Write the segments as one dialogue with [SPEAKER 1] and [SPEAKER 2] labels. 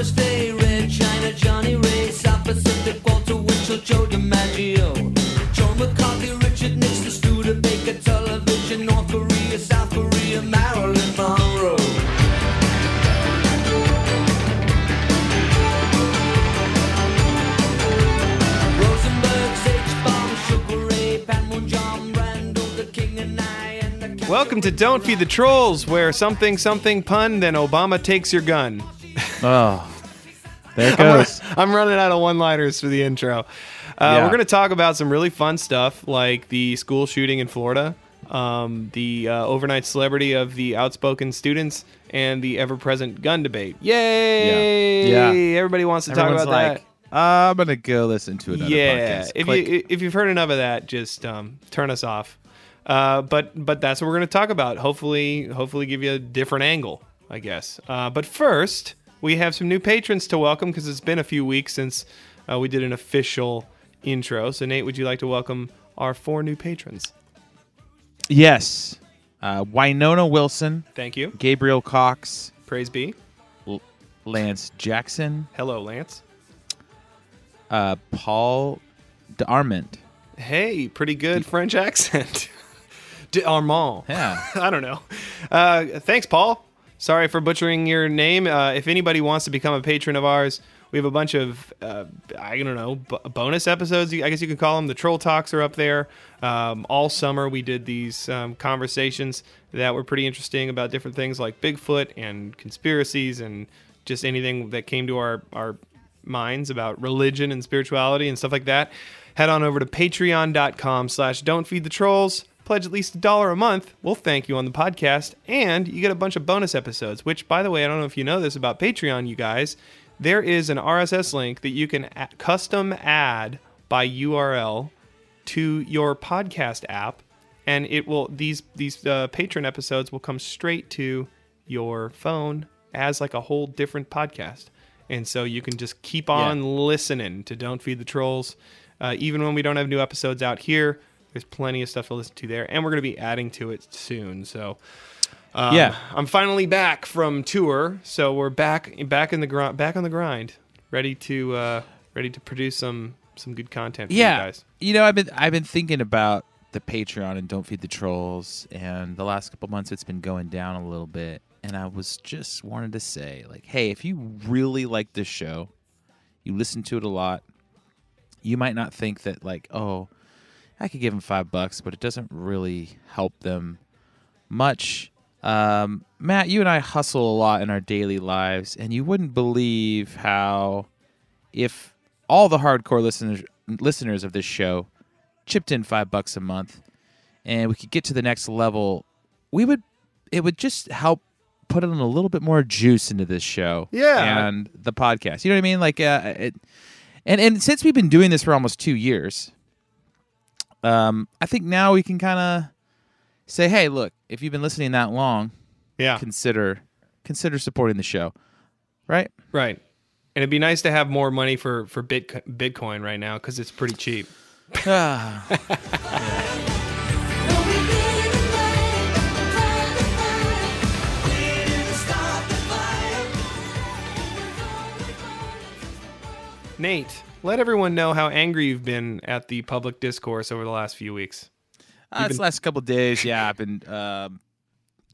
[SPEAKER 1] Doris Day, Red China, Johnny Ray, South Pacific, Walter Winchell, Joe DiMaggio, Joe McCarthy, Richard Nixon, Studebaker, television, North Korea, South Korea, Marilyn Monroe. Rosenberg's H-bomb, Sugar Ray, Panmunjom, Randall, the King and I, and the Captain-
[SPEAKER 2] Welcome to Don't Feed the Trolls, where something something pun, then Obama takes your gun.
[SPEAKER 3] Oh, there it
[SPEAKER 2] I'm, run-
[SPEAKER 3] goes.
[SPEAKER 2] I'm running out of one-liners for the intro. Uh,
[SPEAKER 3] Yeah.
[SPEAKER 2] We're going to talk about some really fun stuff, like the school shooting in Florida, um, the uh, overnight celebrity of the outspoken students, and the ever-present gun debate. Yay!
[SPEAKER 3] Yeah. Yeah.
[SPEAKER 2] Everybody wants to
[SPEAKER 3] Everyone's
[SPEAKER 2] talk about
[SPEAKER 3] like, I'm gonna go listen to
[SPEAKER 2] that.
[SPEAKER 3] another
[SPEAKER 2] Yeah.
[SPEAKER 3] podcast.
[SPEAKER 2] If
[SPEAKER 3] Click.
[SPEAKER 2] you if you've heard enough of that, just um, turn us off. Uh, but but that's what we're going to talk about. Hopefully hopefully give you a different angle, I guess. Uh, but first, we have some new patrons to welcome because it's been a few weeks since uh, we did an official intro. So Nate, would you like to welcome our four new patrons?
[SPEAKER 3] yes, uh, Winona Wilson,
[SPEAKER 2] Thank you.
[SPEAKER 3] Gabriel Cox,
[SPEAKER 2] Praise be.
[SPEAKER 3] L- Lance Jackson,
[SPEAKER 2] Hello, Lance.
[SPEAKER 3] uh, Paul D'Armond.
[SPEAKER 2] Hey, pretty good French accent. De Armand.
[SPEAKER 3] Yeah.
[SPEAKER 2] I don't know. Uh, thanks, Paul. Sorry for butchering your name. Uh, if anybody wants to become a patron of ours, we have a bunch of, uh, I don't know, b- bonus episodes. I guess you could call them. The Troll Talks are up there. Um, all summer, we did these um, conversations that were pretty interesting about different things like Bigfoot and conspiracies and just anything that came to our, our minds about religion and spirituality and stuff like that. Head on over to patreon.com slash don't feed the trolls pledge at least a dollar a month, we'll thank you on the podcast, and you get a bunch of bonus episodes. Which, by the way, I don't know if you know this about Patreon, you guys. There is an RSS link that you can custom add by URL to your podcast app, and it will these these uh, patron episodes will come straight to your phone as like a whole different podcast, and so you can just keep on listening to Don't Feed the Trolls, uh, even when we don't have new episodes out here. There's plenty of stuff to listen to there, and we're going to be adding to it soon. So, um,
[SPEAKER 3] Yeah.
[SPEAKER 2] I'm finally back from tour, so we're back back in the grind, back on the grind, ready to uh, ready to produce some some good content for
[SPEAKER 3] yeah.
[SPEAKER 2] you guys.
[SPEAKER 3] You know, I've been I've been thinking about the Patreon and Don't Feed the Trolls, and the last couple months it's been going down a little bit. And I was just wanted to say, like, hey, if you really like this show, you listen to it a lot, you might not think that like, oh, I could give them five bucks, but it doesn't really help them much. Um, Matt, you and I hustle a lot in our daily lives, and you wouldn't believe how if all the hardcore listeners listeners of this show chipped in five bucks a month, and we could get to the next level, we would it would just help put in a little bit more juice into this show,
[SPEAKER 2] Yeah.
[SPEAKER 3] and the podcast. You know what I mean? Like, uh, it, and and since we've been doing this for almost two years, um, I think now we can kind of say, hey, look, if you've been listening that long,
[SPEAKER 2] Yeah,
[SPEAKER 3] consider consider supporting the show, right?
[SPEAKER 2] right. And it'd be nice to have more money for for Bit Bitcoin right now because it's pretty cheap.
[SPEAKER 3] Ah.
[SPEAKER 2] Nate, let everyone know how angry you've been at the public discourse over the last few weeks.
[SPEAKER 3] Uh, this last couple of days, yeah, I've been. Um,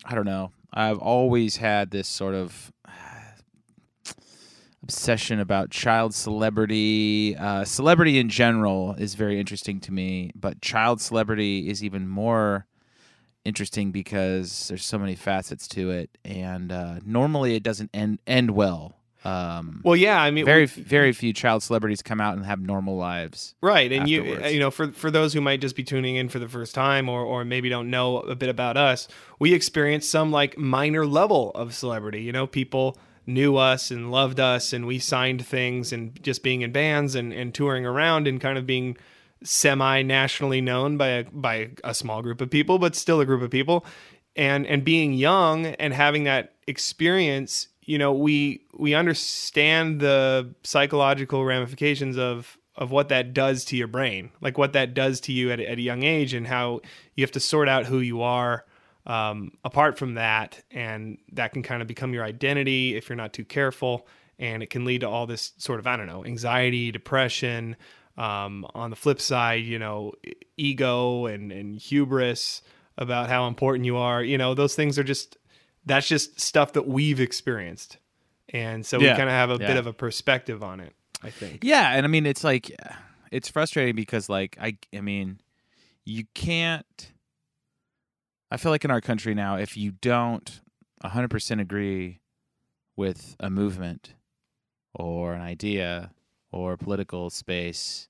[SPEAKER 3] I don't know. I've always had this sort of uh, obsession about child celebrity. Uh, celebrity in general is very interesting to me, but child celebrity is even more interesting because there's so many facets to it, and uh, normally it doesn't end end well. Um,
[SPEAKER 2] Well, yeah, I mean,
[SPEAKER 3] very very few child celebrities come out and have normal lives.
[SPEAKER 2] Right, and you you know for for those who might just be tuning in for the first time or or maybe don't know a bit about us, we experienced some like minor level of celebrity. You know, people knew us and loved us, and we signed things, and just being in bands and and touring around and kind of being semi nationally known by a by a small group of people, but still a group of people, and and being young and having that experience you know we we understand the psychological ramifications of of what that does to your brain like what that does to you at, a- at a young age and how you have to sort out who you are um, apart from that and that can kind of become your identity if you're not too careful and it can lead to all this sort of I don't know anxiety, depression. Um, on the flip side, you know, ego and and hubris about how important you are. You know, those things are just that's just stuff that we've experienced, and so we kind of have a bit of a perspective on it. I think.
[SPEAKER 3] Yeah, and I mean it's like it's frustrating because like I I mean you can't I feel like in our country now if you don't 100% agree with a movement or an idea or political space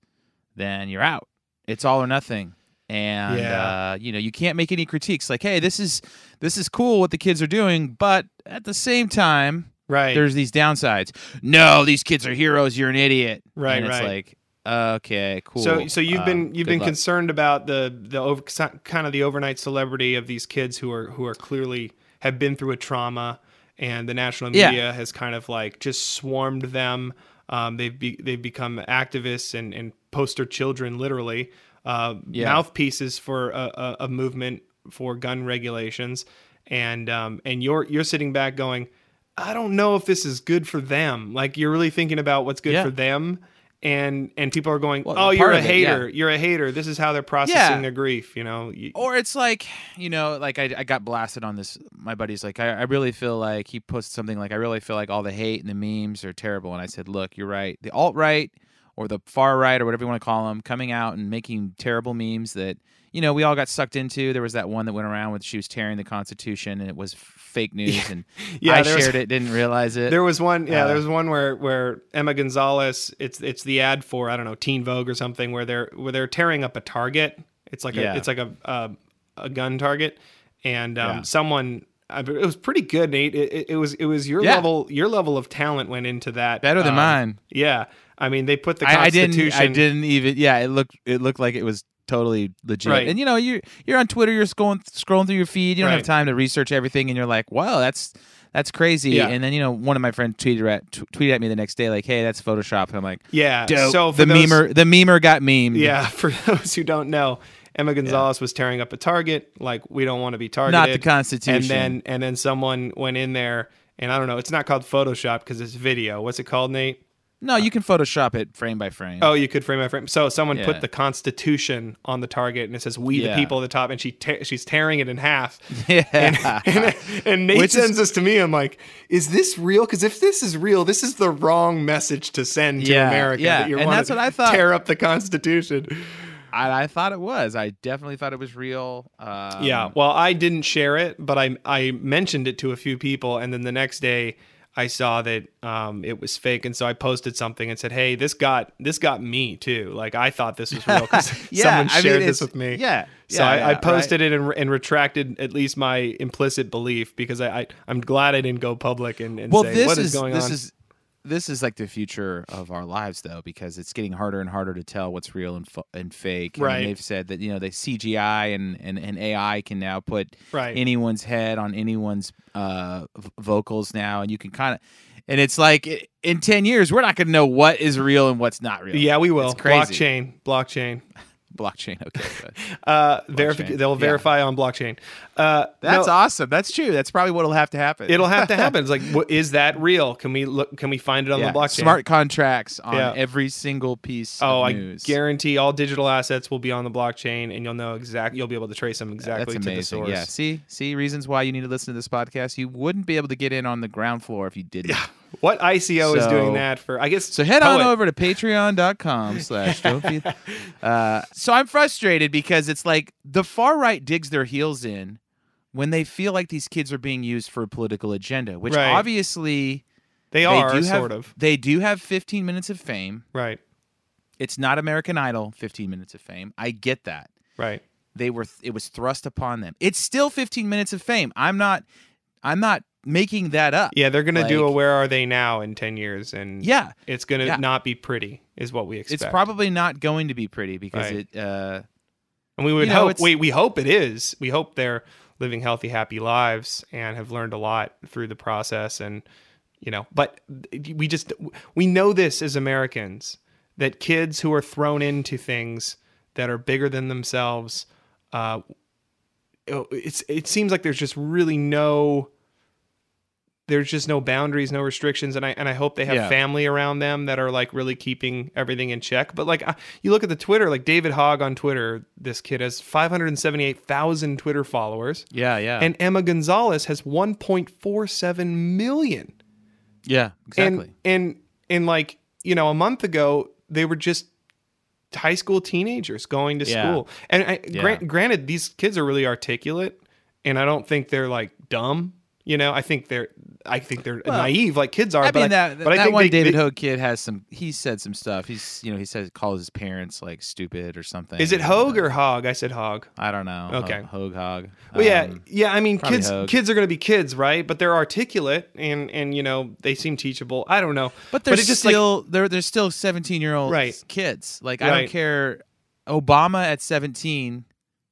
[SPEAKER 3] then you're out. It's all or nothing. And
[SPEAKER 2] Yeah.
[SPEAKER 3] uh, you know, you can't make any critiques like, "Hey, this is this is cool what the kids are doing, but at the same time,
[SPEAKER 2] Right.
[SPEAKER 3] there's these downsides. No, these kids are heroes. You're an idiot.
[SPEAKER 2] Right,
[SPEAKER 3] And it's
[SPEAKER 2] right.
[SPEAKER 3] like, okay, cool.
[SPEAKER 2] So, so you've
[SPEAKER 3] Uh,
[SPEAKER 2] been you've been
[SPEAKER 3] luck.
[SPEAKER 2] concerned about the the over, kind of the overnight celebrity of these kids who are who are clearly have been through a trauma, and the national
[SPEAKER 3] Yeah.
[SPEAKER 2] media has kind of like just swarmed them. Um, they've be, they've become activists and, and poster children, literally uh,
[SPEAKER 3] Yeah.
[SPEAKER 2] mouthpieces for a, a, movement for gun regulations, and um, and you're you're sitting back going, I don't know if this is good for them. Like you're really thinking about what's good
[SPEAKER 3] Yeah.
[SPEAKER 2] for them. And and people are going,
[SPEAKER 3] Well,
[SPEAKER 2] oh, you're a
[SPEAKER 3] it, yeah.
[SPEAKER 2] hater. You're a hater. This is how they're processing their grief. You know,
[SPEAKER 3] Or it's like, you know, like I, I got blasted on this. My buddy's like, I, I really feel like he posted something like, I really feel like all the hate and the memes are terrible. And I said, look, you're right. The alt right or the far right or whatever you want to call them coming out and making terrible memes that, you know, we all got sucked into. There was that one that went around with she was tearing the Constitution and it was fake news. And
[SPEAKER 2] Yeah,
[SPEAKER 3] I
[SPEAKER 2] there was-
[SPEAKER 3] shared it, didn't realize it.
[SPEAKER 2] There was one, yeah,
[SPEAKER 3] Uh,
[SPEAKER 2] there was one where where Emma Gonzalez, it's it's the ad for I don't know Teen Vogue or something where they're where they're tearing up a target. It's like
[SPEAKER 3] Yeah.
[SPEAKER 2] a it's like a a, a gun target, and um,
[SPEAKER 3] Yeah.
[SPEAKER 2] someone. I- It was pretty good, Nate. It, it, it was it was your
[SPEAKER 3] Yeah.
[SPEAKER 2] level your level of talent went into that
[SPEAKER 3] Better than
[SPEAKER 2] um,
[SPEAKER 3] mine.
[SPEAKER 2] Yeah, I mean they put the
[SPEAKER 3] I, I
[SPEAKER 2] Constitution.
[SPEAKER 3] didn't. I didn't even. Yeah, it looked. It looked like it was totally legit.
[SPEAKER 2] Right.
[SPEAKER 3] And you know, you're you're on Twitter. You're scrolling scrolling through your feed. You don't
[SPEAKER 2] Right.
[SPEAKER 3] have time to research everything, and you're like, "Wow, that's that's crazy."
[SPEAKER 2] Yeah.
[SPEAKER 3] And then you know, one of my friends tweeted at t- tweeted at me the next day, like, "Hey, that's Photoshop." And I'm like,
[SPEAKER 2] Yeah.
[SPEAKER 3] "Dope."
[SPEAKER 2] So
[SPEAKER 3] the
[SPEAKER 2] those-
[SPEAKER 3] memer, the memer got memed.
[SPEAKER 2] Yeah, for those who don't know, Emma Gonzalez was tearing up a target. Like we don't want to be targeted.
[SPEAKER 3] Not the Constitution.
[SPEAKER 2] And then and then someone went in there, and I don't know. It's not called Photoshop because it's video. What's it called, Nate?
[SPEAKER 3] No, you can Photoshop it frame by frame.
[SPEAKER 2] Oh, you could frame by frame. So someone
[SPEAKER 3] Yeah.
[SPEAKER 2] put the Constitution on the target, and it says "We the people" at the top, and she te- she's tearing it in half.
[SPEAKER 3] yeah.
[SPEAKER 2] and, and Nate
[SPEAKER 3] Which is-
[SPEAKER 2] sends this to me. I'm like, "Is this real? Because if this is real, this is the wrong message to send to
[SPEAKER 3] Yeah,
[SPEAKER 2] America.
[SPEAKER 3] yeah,
[SPEAKER 2] that you
[SPEAKER 3] and that's what I thought.
[SPEAKER 2] Tear up the Constitution."
[SPEAKER 3] I, I thought it was. I definitely thought it was real. Um,
[SPEAKER 2] Yeah. Well, I didn't share it, but I I mentioned it to a few people, and then the next day I saw that um, it was fake, and so I posted something and said, "Hey, this got this got me too. Like I thought this was real because
[SPEAKER 3] Yeah,
[SPEAKER 2] someone
[SPEAKER 3] I mean,
[SPEAKER 2] shared this with me.
[SPEAKER 3] yeah,
[SPEAKER 2] So
[SPEAKER 3] yeah,
[SPEAKER 2] I, I
[SPEAKER 3] yeah,
[SPEAKER 2] posted it and, and retracted at least my implicit belief because I, I I'm glad I didn't go public and, and
[SPEAKER 3] well
[SPEAKER 2] say what
[SPEAKER 3] is,
[SPEAKER 2] is going
[SPEAKER 3] this
[SPEAKER 2] on.
[SPEAKER 3] is this is like the future of our lives though because it's getting harder and harder to tell what's real and, fu- and fake
[SPEAKER 2] Right.
[SPEAKER 3] they've said that you know the cgi and, and, and ai can now put
[SPEAKER 2] Right.
[SPEAKER 3] anyone's head on anyone's uh, vocals now and you can kind of and it's like in 10 years we're not going to know what is real and what's not real
[SPEAKER 2] yeah, we will.
[SPEAKER 3] It's crazy.
[SPEAKER 2] Blockchain, blockchain.
[SPEAKER 3] Blockchain okay good.
[SPEAKER 2] Uh, they'll
[SPEAKER 3] yeah.
[SPEAKER 2] verify on blockchain. Uh,
[SPEAKER 3] that's
[SPEAKER 2] no,
[SPEAKER 3] awesome that's true that's probably what'll have to happen
[SPEAKER 2] It'll have to happen. It's like, what, is that real? Can we look? Can we find it on
[SPEAKER 3] Yeah,
[SPEAKER 2] the blockchain?
[SPEAKER 3] smart contracts on
[SPEAKER 2] Yeah.
[SPEAKER 3] every single piece
[SPEAKER 2] Oh,
[SPEAKER 3] of
[SPEAKER 2] I guarantee all digital assets will be on the blockchain, and you'll know exactly. You'll be able to trace them exactly to the source.
[SPEAKER 3] Yeah. See, see reasons why you need to listen to this podcast. You wouldn't be able to get in on the ground floor if you didn't.
[SPEAKER 2] What ICO is doing that for? I guess.
[SPEAKER 3] So head on over to patreon.com slash don't feed. Uh, so I'm frustrated because it's like the far right digs their heels in when they feel like these kids are being used for a political agenda, which
[SPEAKER 2] Right.
[SPEAKER 3] obviously
[SPEAKER 2] They
[SPEAKER 3] they
[SPEAKER 2] are
[SPEAKER 3] do have,
[SPEAKER 2] sort of
[SPEAKER 3] They do have 15 minutes of fame.
[SPEAKER 2] right.
[SPEAKER 3] It's not American Idol 15 minutes of fame. I get that.
[SPEAKER 2] Right.
[SPEAKER 3] they were it was thrust upon them. It's still 15 minutes of fame. I'm not I'm not making that up.
[SPEAKER 2] Yeah, they're gonna do a "Where Are They Now" in ten years, and
[SPEAKER 3] Yeah.
[SPEAKER 2] it's gonna
[SPEAKER 3] Yeah.
[SPEAKER 2] not be pretty, is what we expect.
[SPEAKER 3] It's probably not going to be pretty because
[SPEAKER 2] Right.
[SPEAKER 3] it uh
[SPEAKER 2] and we would
[SPEAKER 3] know,
[SPEAKER 2] hope.
[SPEAKER 3] it's-
[SPEAKER 2] We we hope it is. We hope they're living healthy, happy lives and have learned a lot through the process, and you know. But we just we know this as Americans that kids who are thrown into things that are bigger than themselves, uh, it's it seems like there's just really no there's just no boundaries, no restrictions, and I and I hope they have
[SPEAKER 3] Yeah.
[SPEAKER 2] family around them that are like really keeping everything in check. But like, uh, you look at the Twitter, like David Hogg on Twitter, this kid has 578,000 Twitter followers,
[SPEAKER 3] Yeah, yeah,
[SPEAKER 2] and Emma Gonzalez has 1.47 million.
[SPEAKER 3] yeah, exactly.
[SPEAKER 2] And and and like you know, a month ago they were just high school teenagers going to
[SPEAKER 3] Yeah.
[SPEAKER 2] school. And I,
[SPEAKER 3] Yeah.
[SPEAKER 2] grant, granted, these kids are really articulate, and I don't think they're like dumb. You know, I think they're I think they're naive like kids are.
[SPEAKER 3] I
[SPEAKER 2] but
[SPEAKER 3] mean
[SPEAKER 2] I,
[SPEAKER 3] that
[SPEAKER 2] but I
[SPEAKER 3] that
[SPEAKER 2] think
[SPEAKER 3] one
[SPEAKER 2] they-
[SPEAKER 3] David
[SPEAKER 2] they-
[SPEAKER 3] Hogue kid has some. He said some stuff. He's you know he says calls his parents like stupid or something.
[SPEAKER 2] Is it Hogue or Hog? I said Hog.
[SPEAKER 3] I don't know.
[SPEAKER 2] Okay.
[SPEAKER 3] Ho- Hogue Hog.
[SPEAKER 2] Well, yeah,
[SPEAKER 3] Um,
[SPEAKER 2] yeah. I mean, kids kids are going to be kids, right? But they're articulate and and you know they seem teachable. I don't know,
[SPEAKER 3] But they're
[SPEAKER 2] it's just like
[SPEAKER 3] still they're they're still seventeen year old
[SPEAKER 2] Right.
[SPEAKER 3] kids. Like I
[SPEAKER 2] Right.
[SPEAKER 3] don't care. Obama at seventeen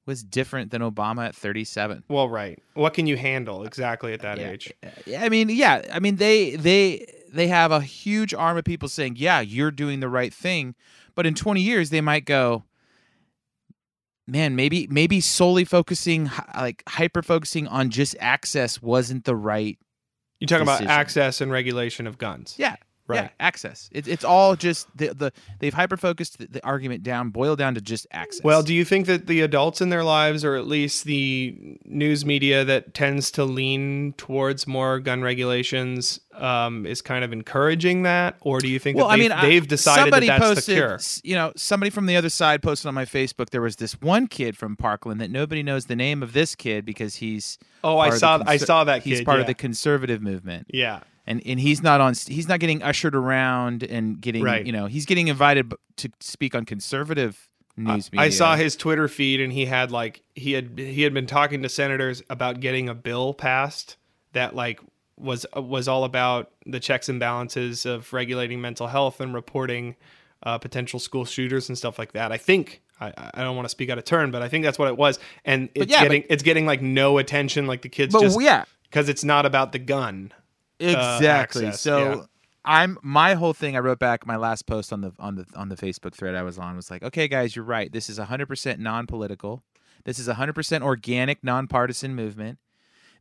[SPEAKER 3] was different than Obama at thirty seven.
[SPEAKER 2] well, right. What can you handle exactly at that
[SPEAKER 3] Yeah.
[SPEAKER 2] age?
[SPEAKER 3] Yeah, I mean, yeah, I mean they they they have a huge arm of people saying, "Yeah, you're doing the right thing," but in 20 years they might go, "Man, maybe maybe solely focusing like hyper focusing on just access wasn't the right."
[SPEAKER 2] You talking about access and regulation of guns?
[SPEAKER 3] Yeah.
[SPEAKER 2] Right.
[SPEAKER 3] Yeah, access. It, it's all just the, the they've hyper focused the, the argument down, boiled down to just access.
[SPEAKER 2] Well, do you think that the adults in their lives, or at least the news media that tends to lean towards more gun regulations, um, is kind of encouraging that, or do you think
[SPEAKER 3] well,
[SPEAKER 2] that
[SPEAKER 3] I
[SPEAKER 2] they've,
[SPEAKER 3] mean,
[SPEAKER 2] they've decided that
[SPEAKER 3] somebody
[SPEAKER 2] that's
[SPEAKER 3] posted,
[SPEAKER 2] the cure?
[SPEAKER 3] You know, somebody from the other side posted on my Facebook. There was this one kid from Parkland that nobody knows the name of this kid because he's
[SPEAKER 2] Oh, I
[SPEAKER 3] part of the
[SPEAKER 2] saw I saw that
[SPEAKER 3] He's
[SPEAKER 2] kid,
[SPEAKER 3] part
[SPEAKER 2] yeah.
[SPEAKER 3] of the conservative movement,
[SPEAKER 2] Yeah,
[SPEAKER 3] and and he's not on. He's not getting ushered around and getting.
[SPEAKER 2] Right.
[SPEAKER 3] You know, he's getting invited to speak on conservative news media.
[SPEAKER 2] I saw his Twitter feed, and he had like he had he had been talking to senators about getting a bill passed that like was was all about the checks and balances of regulating mental health and reporting uh, potential school shooters and stuff like that. I think I, I don't want to speak out of turn, but I think that's what it was, and it's
[SPEAKER 3] yeah, but-
[SPEAKER 2] getting it's getting like no attention. Like the kids
[SPEAKER 3] But
[SPEAKER 2] just
[SPEAKER 3] yeah,
[SPEAKER 2] because it's not about the gun.
[SPEAKER 3] Uh, exactly.
[SPEAKER 2] access,
[SPEAKER 3] so
[SPEAKER 2] yeah.
[SPEAKER 3] I'm my whole thing. I wrote back my last post on the on the on the Facebook thread I was on was like, okay, guys, you're right. This is 100 percent non-political. This is 100 percent organic, nonpartisan movement.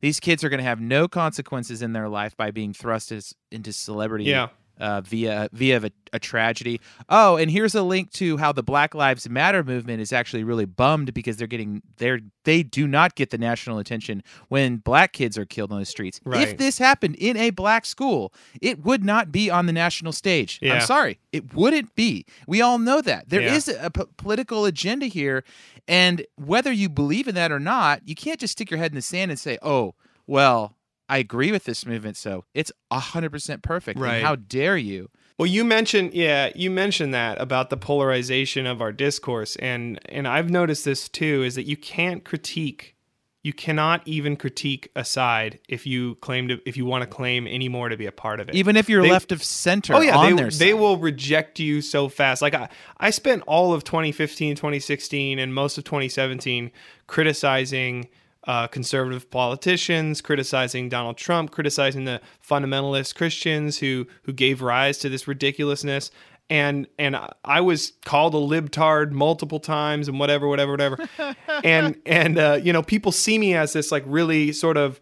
[SPEAKER 3] These kids are going to have no consequences in their life by being thrust as, into celebrity
[SPEAKER 2] Yeah.
[SPEAKER 3] Uh, via via a, a tragedy. Oh, and here's a link to how the Black Lives Matter movement is actually really bummed because they're getting they're they do not get the national attention when black kids are killed on the streets. If this happened in a black school, it would not be on the national stage.
[SPEAKER 2] Yeah.
[SPEAKER 3] I'm sorry, it wouldn't be. We all know that there
[SPEAKER 2] Yeah.
[SPEAKER 3] is a, p- political agenda here, and whether you believe in that or not, you can't just stick your head in the sand and say, "Oh, well." I agree with this movement, so it's hundred percent perfect. And
[SPEAKER 2] Right.
[SPEAKER 3] how dare you?
[SPEAKER 2] Well, you mentioned, yeah, you mentioned that about the polarization of our discourse, and and I've noticed this too, is that you can't critique, you cannot even critique a side if you claim to, if you want to claim any more to be a part of it.
[SPEAKER 3] Even if you're
[SPEAKER 2] They-
[SPEAKER 3] left of center
[SPEAKER 2] oh yeah, they, they will reject you so fast. Like I, I spent all of 2015, 2016, and most of 2017 criticizing uh, conservative politicians, criticizing Donald Trump, criticizing the fundamentalist Christians who who gave rise to this ridiculousness. And and I was called a libtard multiple times and whatever, whatever, whatever. and and uh, you know, people see me as this like really sort of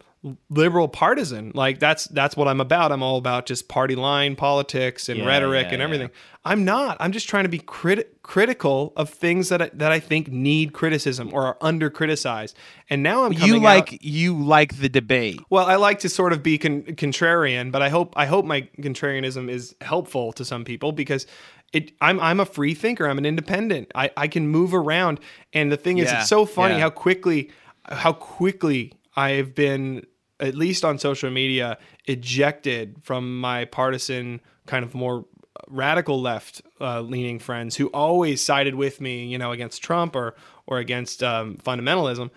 [SPEAKER 2] liberal partisan. Like that's that's what I'm about. I'm all about just party line politics and
[SPEAKER 3] Yeah,
[SPEAKER 2] rhetoric
[SPEAKER 3] yeah,
[SPEAKER 2] and
[SPEAKER 3] yeah.
[SPEAKER 2] everything. I'm not. I'm just trying to be criti- critical of things that I, that I think need criticism or are under criticized. And now I'm coming
[SPEAKER 3] you like
[SPEAKER 2] out-
[SPEAKER 3] you like the debate.
[SPEAKER 2] well, I like to sort of be con- contrarian, but I hope I hope my contrarianism is helpful to some people because it I'm I'm a free thinker. I'm an independent. I, I can move around. And the thing is,
[SPEAKER 3] Yeah,
[SPEAKER 2] it's so funny
[SPEAKER 3] yeah.
[SPEAKER 2] how quickly how quickly I've been at least on social media ejected from my partisan kind of more radical left uh, leaning friends who always sided with me, you know, against Trump or or against um, fundamentalism.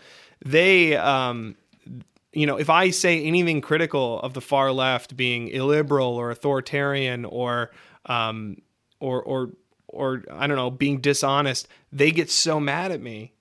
[SPEAKER 2] They um, you know, if I say anything critical of the far left being illiberal or authoritarian or um, or or or I don't know, being dishonest, they get so mad at me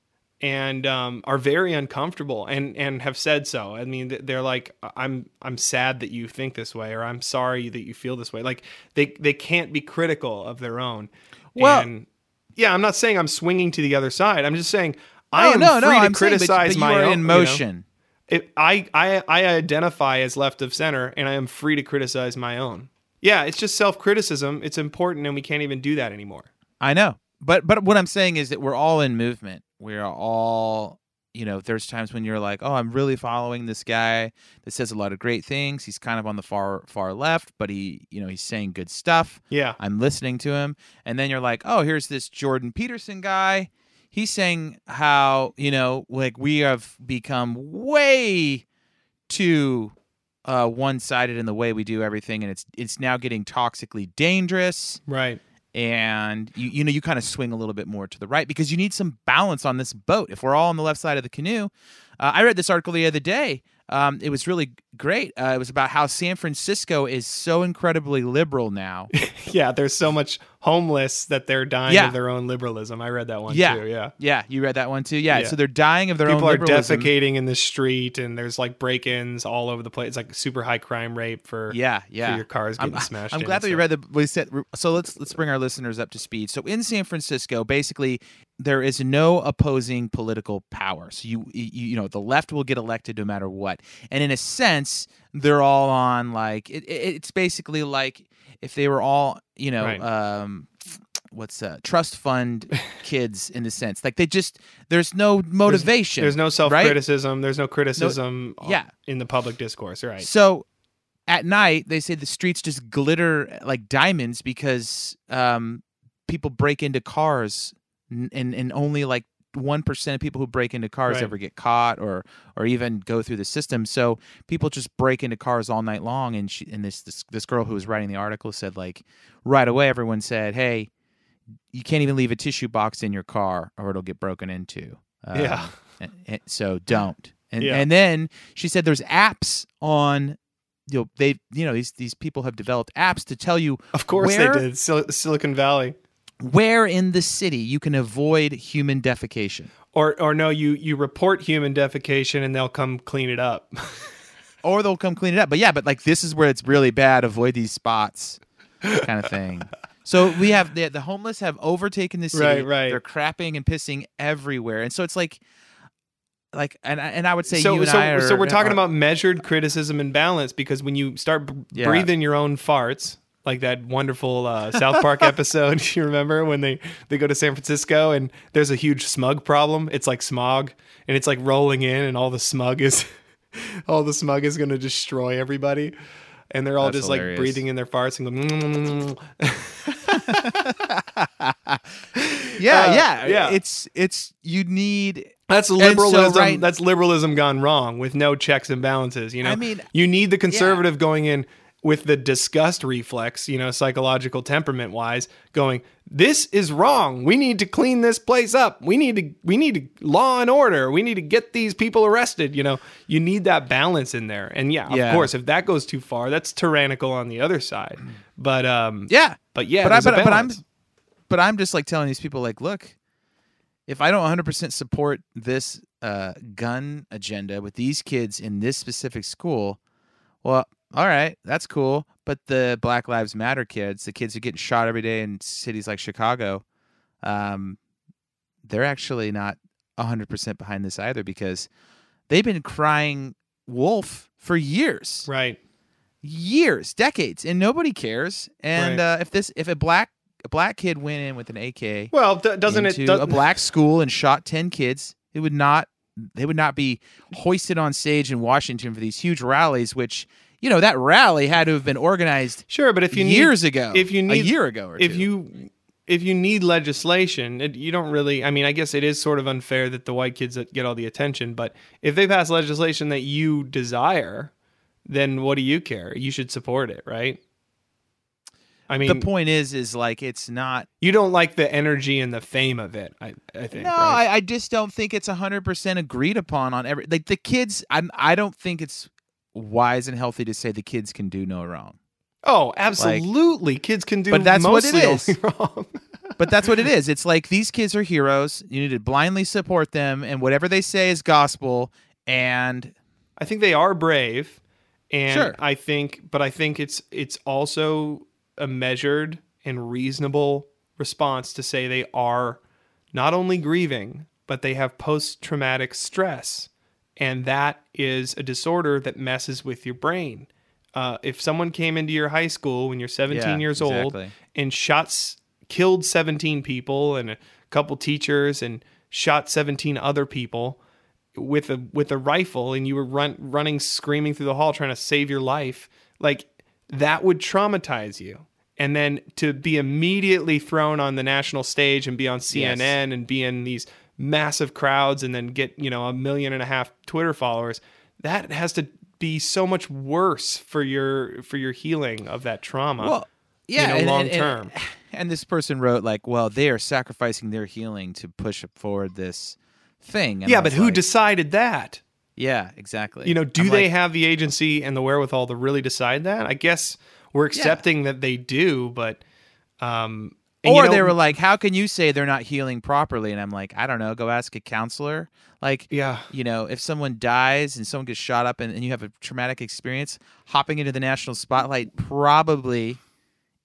[SPEAKER 2] and um, are very uncomfortable and and have said so. I mean, they're like, I'm I'm sad that you think this way, or I'm sorry that you feel this way. Like they they can't be critical of their own.
[SPEAKER 3] Well-
[SPEAKER 2] and yeah, I'm not saying I'm swinging to the other side. I'm just saying I
[SPEAKER 3] No,
[SPEAKER 2] am
[SPEAKER 3] no, no,
[SPEAKER 2] free to
[SPEAKER 3] I'm saying, but-
[SPEAKER 2] criticize
[SPEAKER 3] but,
[SPEAKER 2] my own
[SPEAKER 3] in
[SPEAKER 2] you know.
[SPEAKER 3] motion.
[SPEAKER 2] It, I, I I identify as left of center, and I am free to criticize my own. Yeah, it's just self criticism. It's important, and we can't even do that anymore.
[SPEAKER 3] I know. But but what I'm saying is that we're all in movement. We're all you know, there's times when you're like, "Oh, I'm really following this guy that says a lot of great things. He's kind of on the far far left, but he, you know, he's saying good stuff.
[SPEAKER 2] Yeah.
[SPEAKER 3] I'm listening to him." And then you're like, "Oh, here's this Jordan Peterson guy. He's saying how, you know, like we have become way too uh, one-sided in the way we do everything and it's it's now getting toxically dangerous."
[SPEAKER 2] Right.
[SPEAKER 3] And you you know you kind of swing a little bit more to the right because you need some balance on this boat. If we're all on the left side of the canoe, uh, I read this article the other day. Um, it was really great. Uh, it was about how San Francisco is so incredibly liberal now.
[SPEAKER 2] Yeah, there's so much homeless that they're dying
[SPEAKER 3] Yeah.
[SPEAKER 2] of their own liberalism. I read that one
[SPEAKER 3] yeah,
[SPEAKER 2] too. Yeah.
[SPEAKER 3] yeah. You read that one too. Yeah.
[SPEAKER 2] Yeah.
[SPEAKER 3] So they're dying of their
[SPEAKER 2] People
[SPEAKER 3] own liberalism.
[SPEAKER 2] People are defecating in the street, and there's like break-ins all over the place. It's like super high crime rate for
[SPEAKER 3] Yeah, yeah.
[SPEAKER 2] your cars
[SPEAKER 3] I'm,
[SPEAKER 2] getting smashed
[SPEAKER 3] I'm glad that you read the. We said so. Let's let's bring our listeners up to speed. So in San Francisco, basically, there is no opposing political power. So you you, you know the left will get elected no matter what. And in a sense, they're all on like it, it, it's basically like if they were all you know
[SPEAKER 2] Right.
[SPEAKER 3] um what's uh trust fund kids in the sense like they just there's no motivation
[SPEAKER 2] There's no self-criticism. There's no criticism. uh,
[SPEAKER 3] yeah.
[SPEAKER 2] in the public discourse. Right.
[SPEAKER 3] So at night, they say the streets just glitter like diamonds because um, people break into cars, n- and and only like one percent of people who break into cars
[SPEAKER 2] Right.
[SPEAKER 3] ever get caught or or even go through the system. So people just break into cars all night long. And she and this this this girl who was writing the article said like right away everyone said, hey. You can't even leave a tissue box in your car, or it'll get broken into. Um,
[SPEAKER 2] Yeah.
[SPEAKER 3] and- and so don't. And
[SPEAKER 2] Yeah.
[SPEAKER 3] and then she said there's apps on you know they you know these these people have developed apps to tell you
[SPEAKER 2] Of course
[SPEAKER 3] where,
[SPEAKER 2] they did. Sil- Silicon Valley.
[SPEAKER 3] Where in the city you can avoid human defecation.
[SPEAKER 2] Or or no, you you report human defecation and they'll come clean it up.
[SPEAKER 3] Or they'll come clean it up. But yeah, but like this is where it's really bad. Avoid these spots, kind of thing. So we have the, the homeless have overtaken the city.
[SPEAKER 2] Right, right.
[SPEAKER 3] They're crapping and pissing everywhere, and so it's like, like, and I- and I would say
[SPEAKER 2] so
[SPEAKER 3] you and
[SPEAKER 2] so
[SPEAKER 3] I are,
[SPEAKER 2] so we're talking
[SPEAKER 3] are-
[SPEAKER 2] about measured criticism and balance because when you start b-
[SPEAKER 3] Yeah.
[SPEAKER 2] breathing your own farts like that wonderful uh, South Park episode you remember when they they go to San Francisco and there's a huge smug problem it's like smog and it's like rolling in and all the smug is all the smug is going to destroy everybody and they're all
[SPEAKER 3] That's
[SPEAKER 2] just
[SPEAKER 3] hilarious.
[SPEAKER 2] like breathing in their farts and going mm, mm, mm,
[SPEAKER 3] yeah,
[SPEAKER 2] uh,
[SPEAKER 3] yeah,
[SPEAKER 2] yeah.
[SPEAKER 3] It's it's you need
[SPEAKER 2] That's
[SPEAKER 3] so,
[SPEAKER 2] liberalism.
[SPEAKER 3] right-
[SPEAKER 2] That's liberalism gone wrong with no checks and balances. You know,
[SPEAKER 3] I mean,
[SPEAKER 2] you need the conservative going in with the disgust reflex, you know, psychological temperament wise, going, "This is wrong. We need to clean this place up. We need to, we need to law and order. We need to get these people arrested." You know, you need that balance in there. And yeah,
[SPEAKER 3] Yeah.
[SPEAKER 2] of course, if that goes too far, that's tyrannical on the other side. But um,
[SPEAKER 3] yeah,
[SPEAKER 2] but yeah,
[SPEAKER 3] but I, but, but I'm but I'm just like telling these people like, look, if I don't 100 percent support this uh, gun agenda with these kids in this specific school, well, all right, that's cool. But the Black Lives Matter kids, the kids who get shot every day in cities like Chicago, um, they're actually not 100 percent behind this either because they've been crying wolf for years
[SPEAKER 2] right.
[SPEAKER 3] years, decades, and nobody cares. And
[SPEAKER 2] Right.
[SPEAKER 3] uh, if this, if a black a black kid went in with an AK
[SPEAKER 2] Well, d- doesn't it? does
[SPEAKER 3] a black school and shot ten kids, it would not. They would not be hoisted on stage in Washington for these huge rallies, which you know that rally had to have been organized
[SPEAKER 2] Sure, but if you need,
[SPEAKER 3] years ago.
[SPEAKER 2] if you need
[SPEAKER 3] a year ago, or
[SPEAKER 2] if
[SPEAKER 3] two.
[SPEAKER 2] you if you need legislation, it, you don't really. I mean, I guess it is sort of unfair that the white kids get all the attention. But if they pass legislation that you desire, then what do you care? You should support it, right? I mean,
[SPEAKER 3] the point is, is like it's not.
[SPEAKER 2] you don't like the energy and the fame of it. I, I think.
[SPEAKER 3] No,
[SPEAKER 2] right?
[SPEAKER 3] I, I just don't think it's hundred percent agreed upon on every. Like the kids, I'm. I don't think it's wise and healthy to say the kids can do no wrong.
[SPEAKER 2] oh, absolutely. kids can do,
[SPEAKER 3] But that's what it is.
[SPEAKER 2] wrong.
[SPEAKER 3] But that's what it is. It's like these kids are heroes. You need to blindly support them, and whatever they say is gospel. And
[SPEAKER 2] I think they are brave, and
[SPEAKER 3] Sure.
[SPEAKER 2] I think, but I think it's it's also a measured and reasonable response to say they are not only grieving, but they have post traumatic stress, and that is a disorder that messes with your brain. Uh, if someone came into your high school when you're 17
[SPEAKER 3] Yeah,
[SPEAKER 2] years old and shot, killed 17 people and a couple teachers and shot 17 other people with a with a rifle, and you were run, running screaming through the hall trying to save your life, like that would traumatize you. And then to be immediately thrown on the national stage and be on CNN and be in these massive crowds and then get, you know, a million and a half Twitter followers, that has to be so much worse for your for your healing of that trauma.
[SPEAKER 3] Well, yeah,
[SPEAKER 2] know,
[SPEAKER 3] and-
[SPEAKER 2] long
[SPEAKER 3] and- and-
[SPEAKER 2] term.
[SPEAKER 3] And this person wrote like, "Well, they are sacrificing their healing to push forward this thing." And
[SPEAKER 2] yeah, but who
[SPEAKER 3] like,
[SPEAKER 2] decided that?
[SPEAKER 3] Yeah, exactly.
[SPEAKER 2] You know, do
[SPEAKER 3] I'm
[SPEAKER 2] they
[SPEAKER 3] like,
[SPEAKER 2] have the agency and the wherewithal to really decide that? I guess we're accepting that they do, but um and, you
[SPEAKER 3] Or
[SPEAKER 2] know-
[SPEAKER 3] they were like, "How can you say they're not healing properly?" And I'm like, "I don't know. Go ask a counselor." Like,
[SPEAKER 2] Yeah.
[SPEAKER 3] you know, if someone dies and someone gets shot up and, and you have a traumatic experience, hopping into the national spotlight probably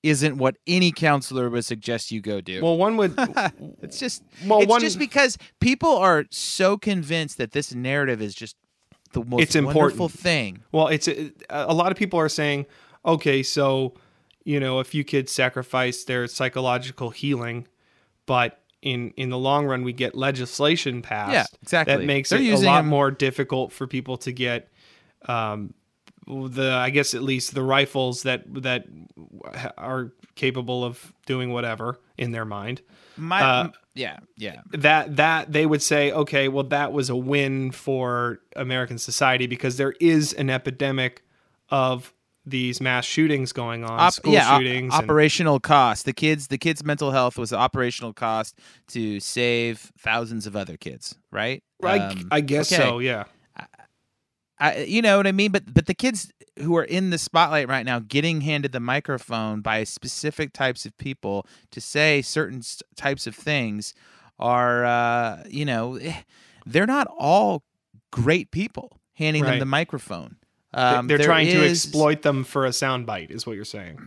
[SPEAKER 3] isn't what any counselor would suggest you go do.
[SPEAKER 2] well, one would
[SPEAKER 3] it's just
[SPEAKER 2] well,
[SPEAKER 3] it's
[SPEAKER 2] one-
[SPEAKER 3] just because people are so convinced that this narrative is just the most
[SPEAKER 2] It's important.
[SPEAKER 3] thing.
[SPEAKER 2] Well, it's a, a lot of people are saying, okay, so you know, a few kids sacrifice their psychological healing, but in in the long run, we get legislation passed.
[SPEAKER 3] Yeah, exactly.
[SPEAKER 2] That makes
[SPEAKER 3] They're
[SPEAKER 2] it a lot
[SPEAKER 3] them-
[SPEAKER 2] more difficult for people to get. Um, the I guess at least the rifles that that are capable of doing whatever in their mind.
[SPEAKER 3] My
[SPEAKER 2] Uh,
[SPEAKER 3] yeah, yeah.
[SPEAKER 2] that that they would say okay well that was a win for american society because there is an epidemic of these mass shootings going on
[SPEAKER 3] Op-
[SPEAKER 2] school
[SPEAKER 3] yeah, o-
[SPEAKER 2] shootings and-
[SPEAKER 3] operational cost. The kids, the kids' mental health was the operational cost to save thousands of other kids, right?
[SPEAKER 2] I,
[SPEAKER 3] Um,
[SPEAKER 2] I guess
[SPEAKER 3] okay.
[SPEAKER 2] so yeah
[SPEAKER 3] I, you know what I mean? But but the kids who are in the spotlight right now, getting handed the microphone by specific types of people to say certain s- types of things, are uh, you know, eh, they're not all great people handing them the microphone. Um,
[SPEAKER 2] they're trying to exploit them for a soundbite is what you're saying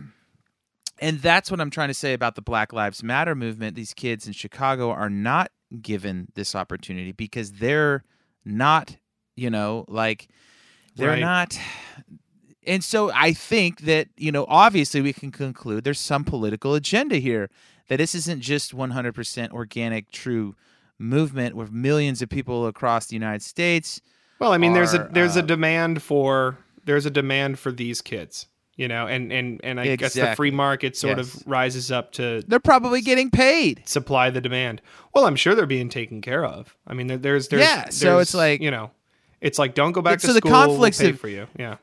[SPEAKER 3] And that's what I'm trying to say about the Black Lives Matter movement. These kids in Chicago are not given this opportunity because they're not, you know, like they're
[SPEAKER 2] Right.
[SPEAKER 3] not. And so I think that, you know, obviously we can conclude there's some political agenda here, that this isn't just 100% organic, true movement with millions of people across the United States.
[SPEAKER 2] Well i mean there's a
[SPEAKER 3] are,
[SPEAKER 2] there's a
[SPEAKER 3] uh,
[SPEAKER 2] demand for there's a demand for these kids you know and and and i guess the free market sort
[SPEAKER 3] Yes.
[SPEAKER 2] of rises up to
[SPEAKER 3] They're probably getting paid.
[SPEAKER 2] supply the demand. Well, I'm sure they're being taken care of. I mean, there- there's there's
[SPEAKER 3] Yeah, so it's like-
[SPEAKER 2] you know, it's like don't go back
[SPEAKER 3] So
[SPEAKER 2] to
[SPEAKER 3] the
[SPEAKER 2] school.
[SPEAKER 3] conflicts
[SPEAKER 2] we'll pay
[SPEAKER 3] of-
[SPEAKER 2] for you. Yeah,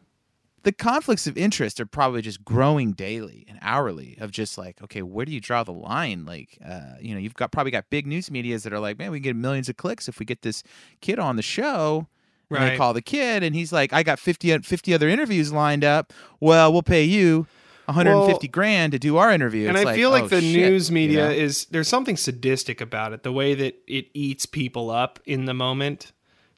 [SPEAKER 3] the conflicts of interest are probably just growing daily and hourly of just like okay where do you draw the line like uh, you know you've got probably got big news medias that are like man we can get millions of clicks if we get this kid on the show and they call the kid and he's like i got 50, o- 50 other interviews lined up well we'll pay you 150
[SPEAKER 2] Well,
[SPEAKER 3] grand to do our interview
[SPEAKER 2] and
[SPEAKER 3] It's
[SPEAKER 2] I feel like
[SPEAKER 3] oh,
[SPEAKER 2] the
[SPEAKER 3] shit,
[SPEAKER 2] news
[SPEAKER 3] you
[SPEAKER 2] media
[SPEAKER 3] know?
[SPEAKER 2] is there's something sadistic about it. The way that it eats people up in the moment,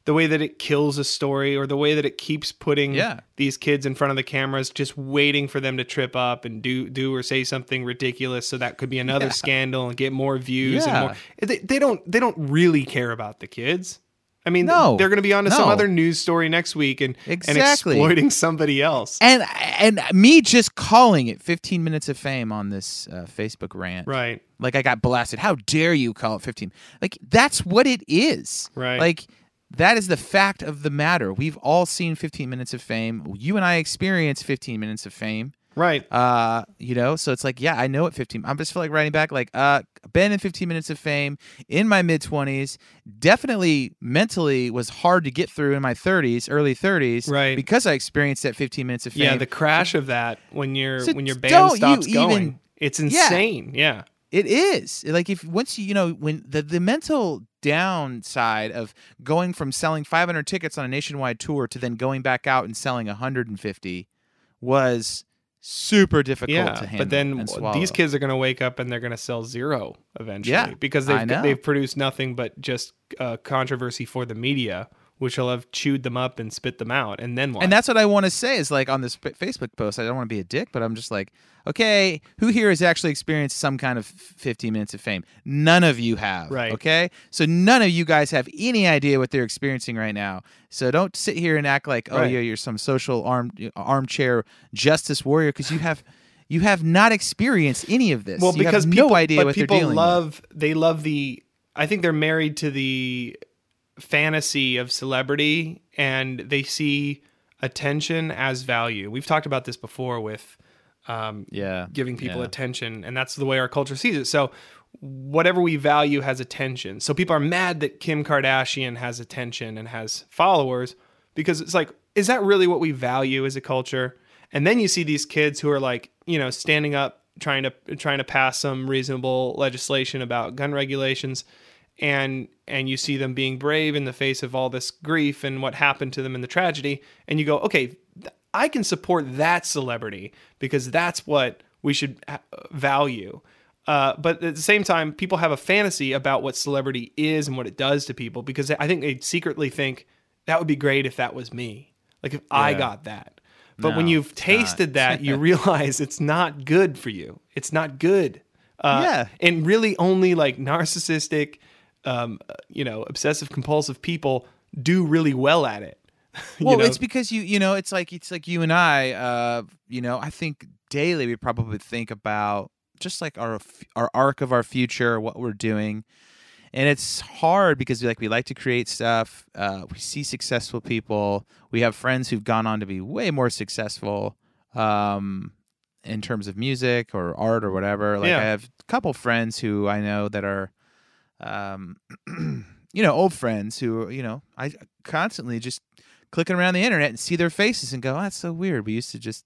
[SPEAKER 2] the way that it kills a story, or the way that it keeps putting
[SPEAKER 3] Yeah.
[SPEAKER 2] these kids in front of the cameras, just waiting for them to trip up and do do or say something ridiculous, so that could be another scandal and get more views and
[SPEAKER 3] Yeah.
[SPEAKER 2] more. They, they don't they don't really care about the kids. I mean,
[SPEAKER 3] No.
[SPEAKER 2] they're going to be on to some other news story next week and, and
[SPEAKER 3] Exactly.
[SPEAKER 2] exploiting somebody else.
[SPEAKER 3] and and me just calling it 15 minutes of fame on this uh, facebook rant
[SPEAKER 2] Right.
[SPEAKER 3] Like I got blasted. How dare you call it 15? Like that's what it is.
[SPEAKER 2] Right.
[SPEAKER 3] Like that is the fact of the matter. We've all seen 15 minutes of fame. You and I experienced 15 minutes of fame.
[SPEAKER 2] Right.
[SPEAKER 3] Uh, you know, so it's like, yeah, I know it 15. I'm just feel like writing back like, uh, been in 15 minutes of fame in my mid 20s. Definitely mentally was hard to get through in my 30s, early 30s,
[SPEAKER 2] Right.
[SPEAKER 3] Because I experienced that 15 minutes of fame.
[SPEAKER 2] Yeah, the crash of that when your
[SPEAKER 3] So
[SPEAKER 2] when your band
[SPEAKER 3] don't you
[SPEAKER 2] stops
[SPEAKER 3] even-
[SPEAKER 2] going, it's insane. Yeah.
[SPEAKER 3] It is like if once you you know when the the mental downside of going from selling 500 tickets on a nationwide tour to then going back out and selling 150 was super difficult
[SPEAKER 2] Yeah,
[SPEAKER 3] to handle.
[SPEAKER 2] but then these kids are going to wake up and they're going to sell zero eventually
[SPEAKER 3] Yeah,
[SPEAKER 2] because they've they've produced nothing but just uh, controversy for the media which will have chewed them up and spit them out, and then what?
[SPEAKER 3] And that's what I want to say is like on this Facebook post. I don't want to be a dick, but I'm just like, okay, who here has actually experienced some kind of 15 minutes of fame? None of you have.
[SPEAKER 2] Right.
[SPEAKER 3] Okay. So none of you guys have any idea what they're experiencing right now. So don't sit here and act like, oh
[SPEAKER 2] Right.
[SPEAKER 3] yeah, you're some social arm armchair justice warrior because you have you have not experienced any of this.
[SPEAKER 2] well
[SPEAKER 3] you
[SPEAKER 2] because
[SPEAKER 3] have
[SPEAKER 2] people,
[SPEAKER 3] no idea what
[SPEAKER 2] people
[SPEAKER 3] they're dealing with.
[SPEAKER 2] love they love the i think they're married to the fantasy of celebrity and they see attention as value. We've talked about this before with um,
[SPEAKER 3] Yeah.
[SPEAKER 2] giving people
[SPEAKER 3] yeah.
[SPEAKER 2] attention and that's the way our culture sees it. So whatever we value has attention. So people are mad that kim kardashian has attention and has followers because it's like is that really what we value as a culture? And then you see these kids who are like you know standing up trying to trying to pass some reasonable legislation about gun regulations and and you see them being brave in the face of all this grief and what happened to them in the tragedy and you go okay th- i can support that celebrity because that's what we should ha- value. Uh, but at the same time people have a fantasy about what celebrity is and what it does to people because i think they secretly think that would be great if that was me like if i got that. But when you've tasted that you realize it's not good for you. It's not good. Uh,
[SPEAKER 3] Yeah.
[SPEAKER 2] and really only like narcissistic um, you know obsessive compulsive people do really well at it
[SPEAKER 3] well
[SPEAKER 2] know?
[SPEAKER 3] it's because you you know it's like it's like you and i uh you know i think daily we probably think about just like our our arc of our future what we're doing and it's hard because we like we like to create stuff uh we see successful people we have friends who've gone on to be way more successful um in terms of music or art or whatever like
[SPEAKER 2] Yeah.
[SPEAKER 3] i have a couple friends who i know that are um you know old friends who you know i constantly just clicking around the internet and see their faces and go, oh, that's so weird. We used to just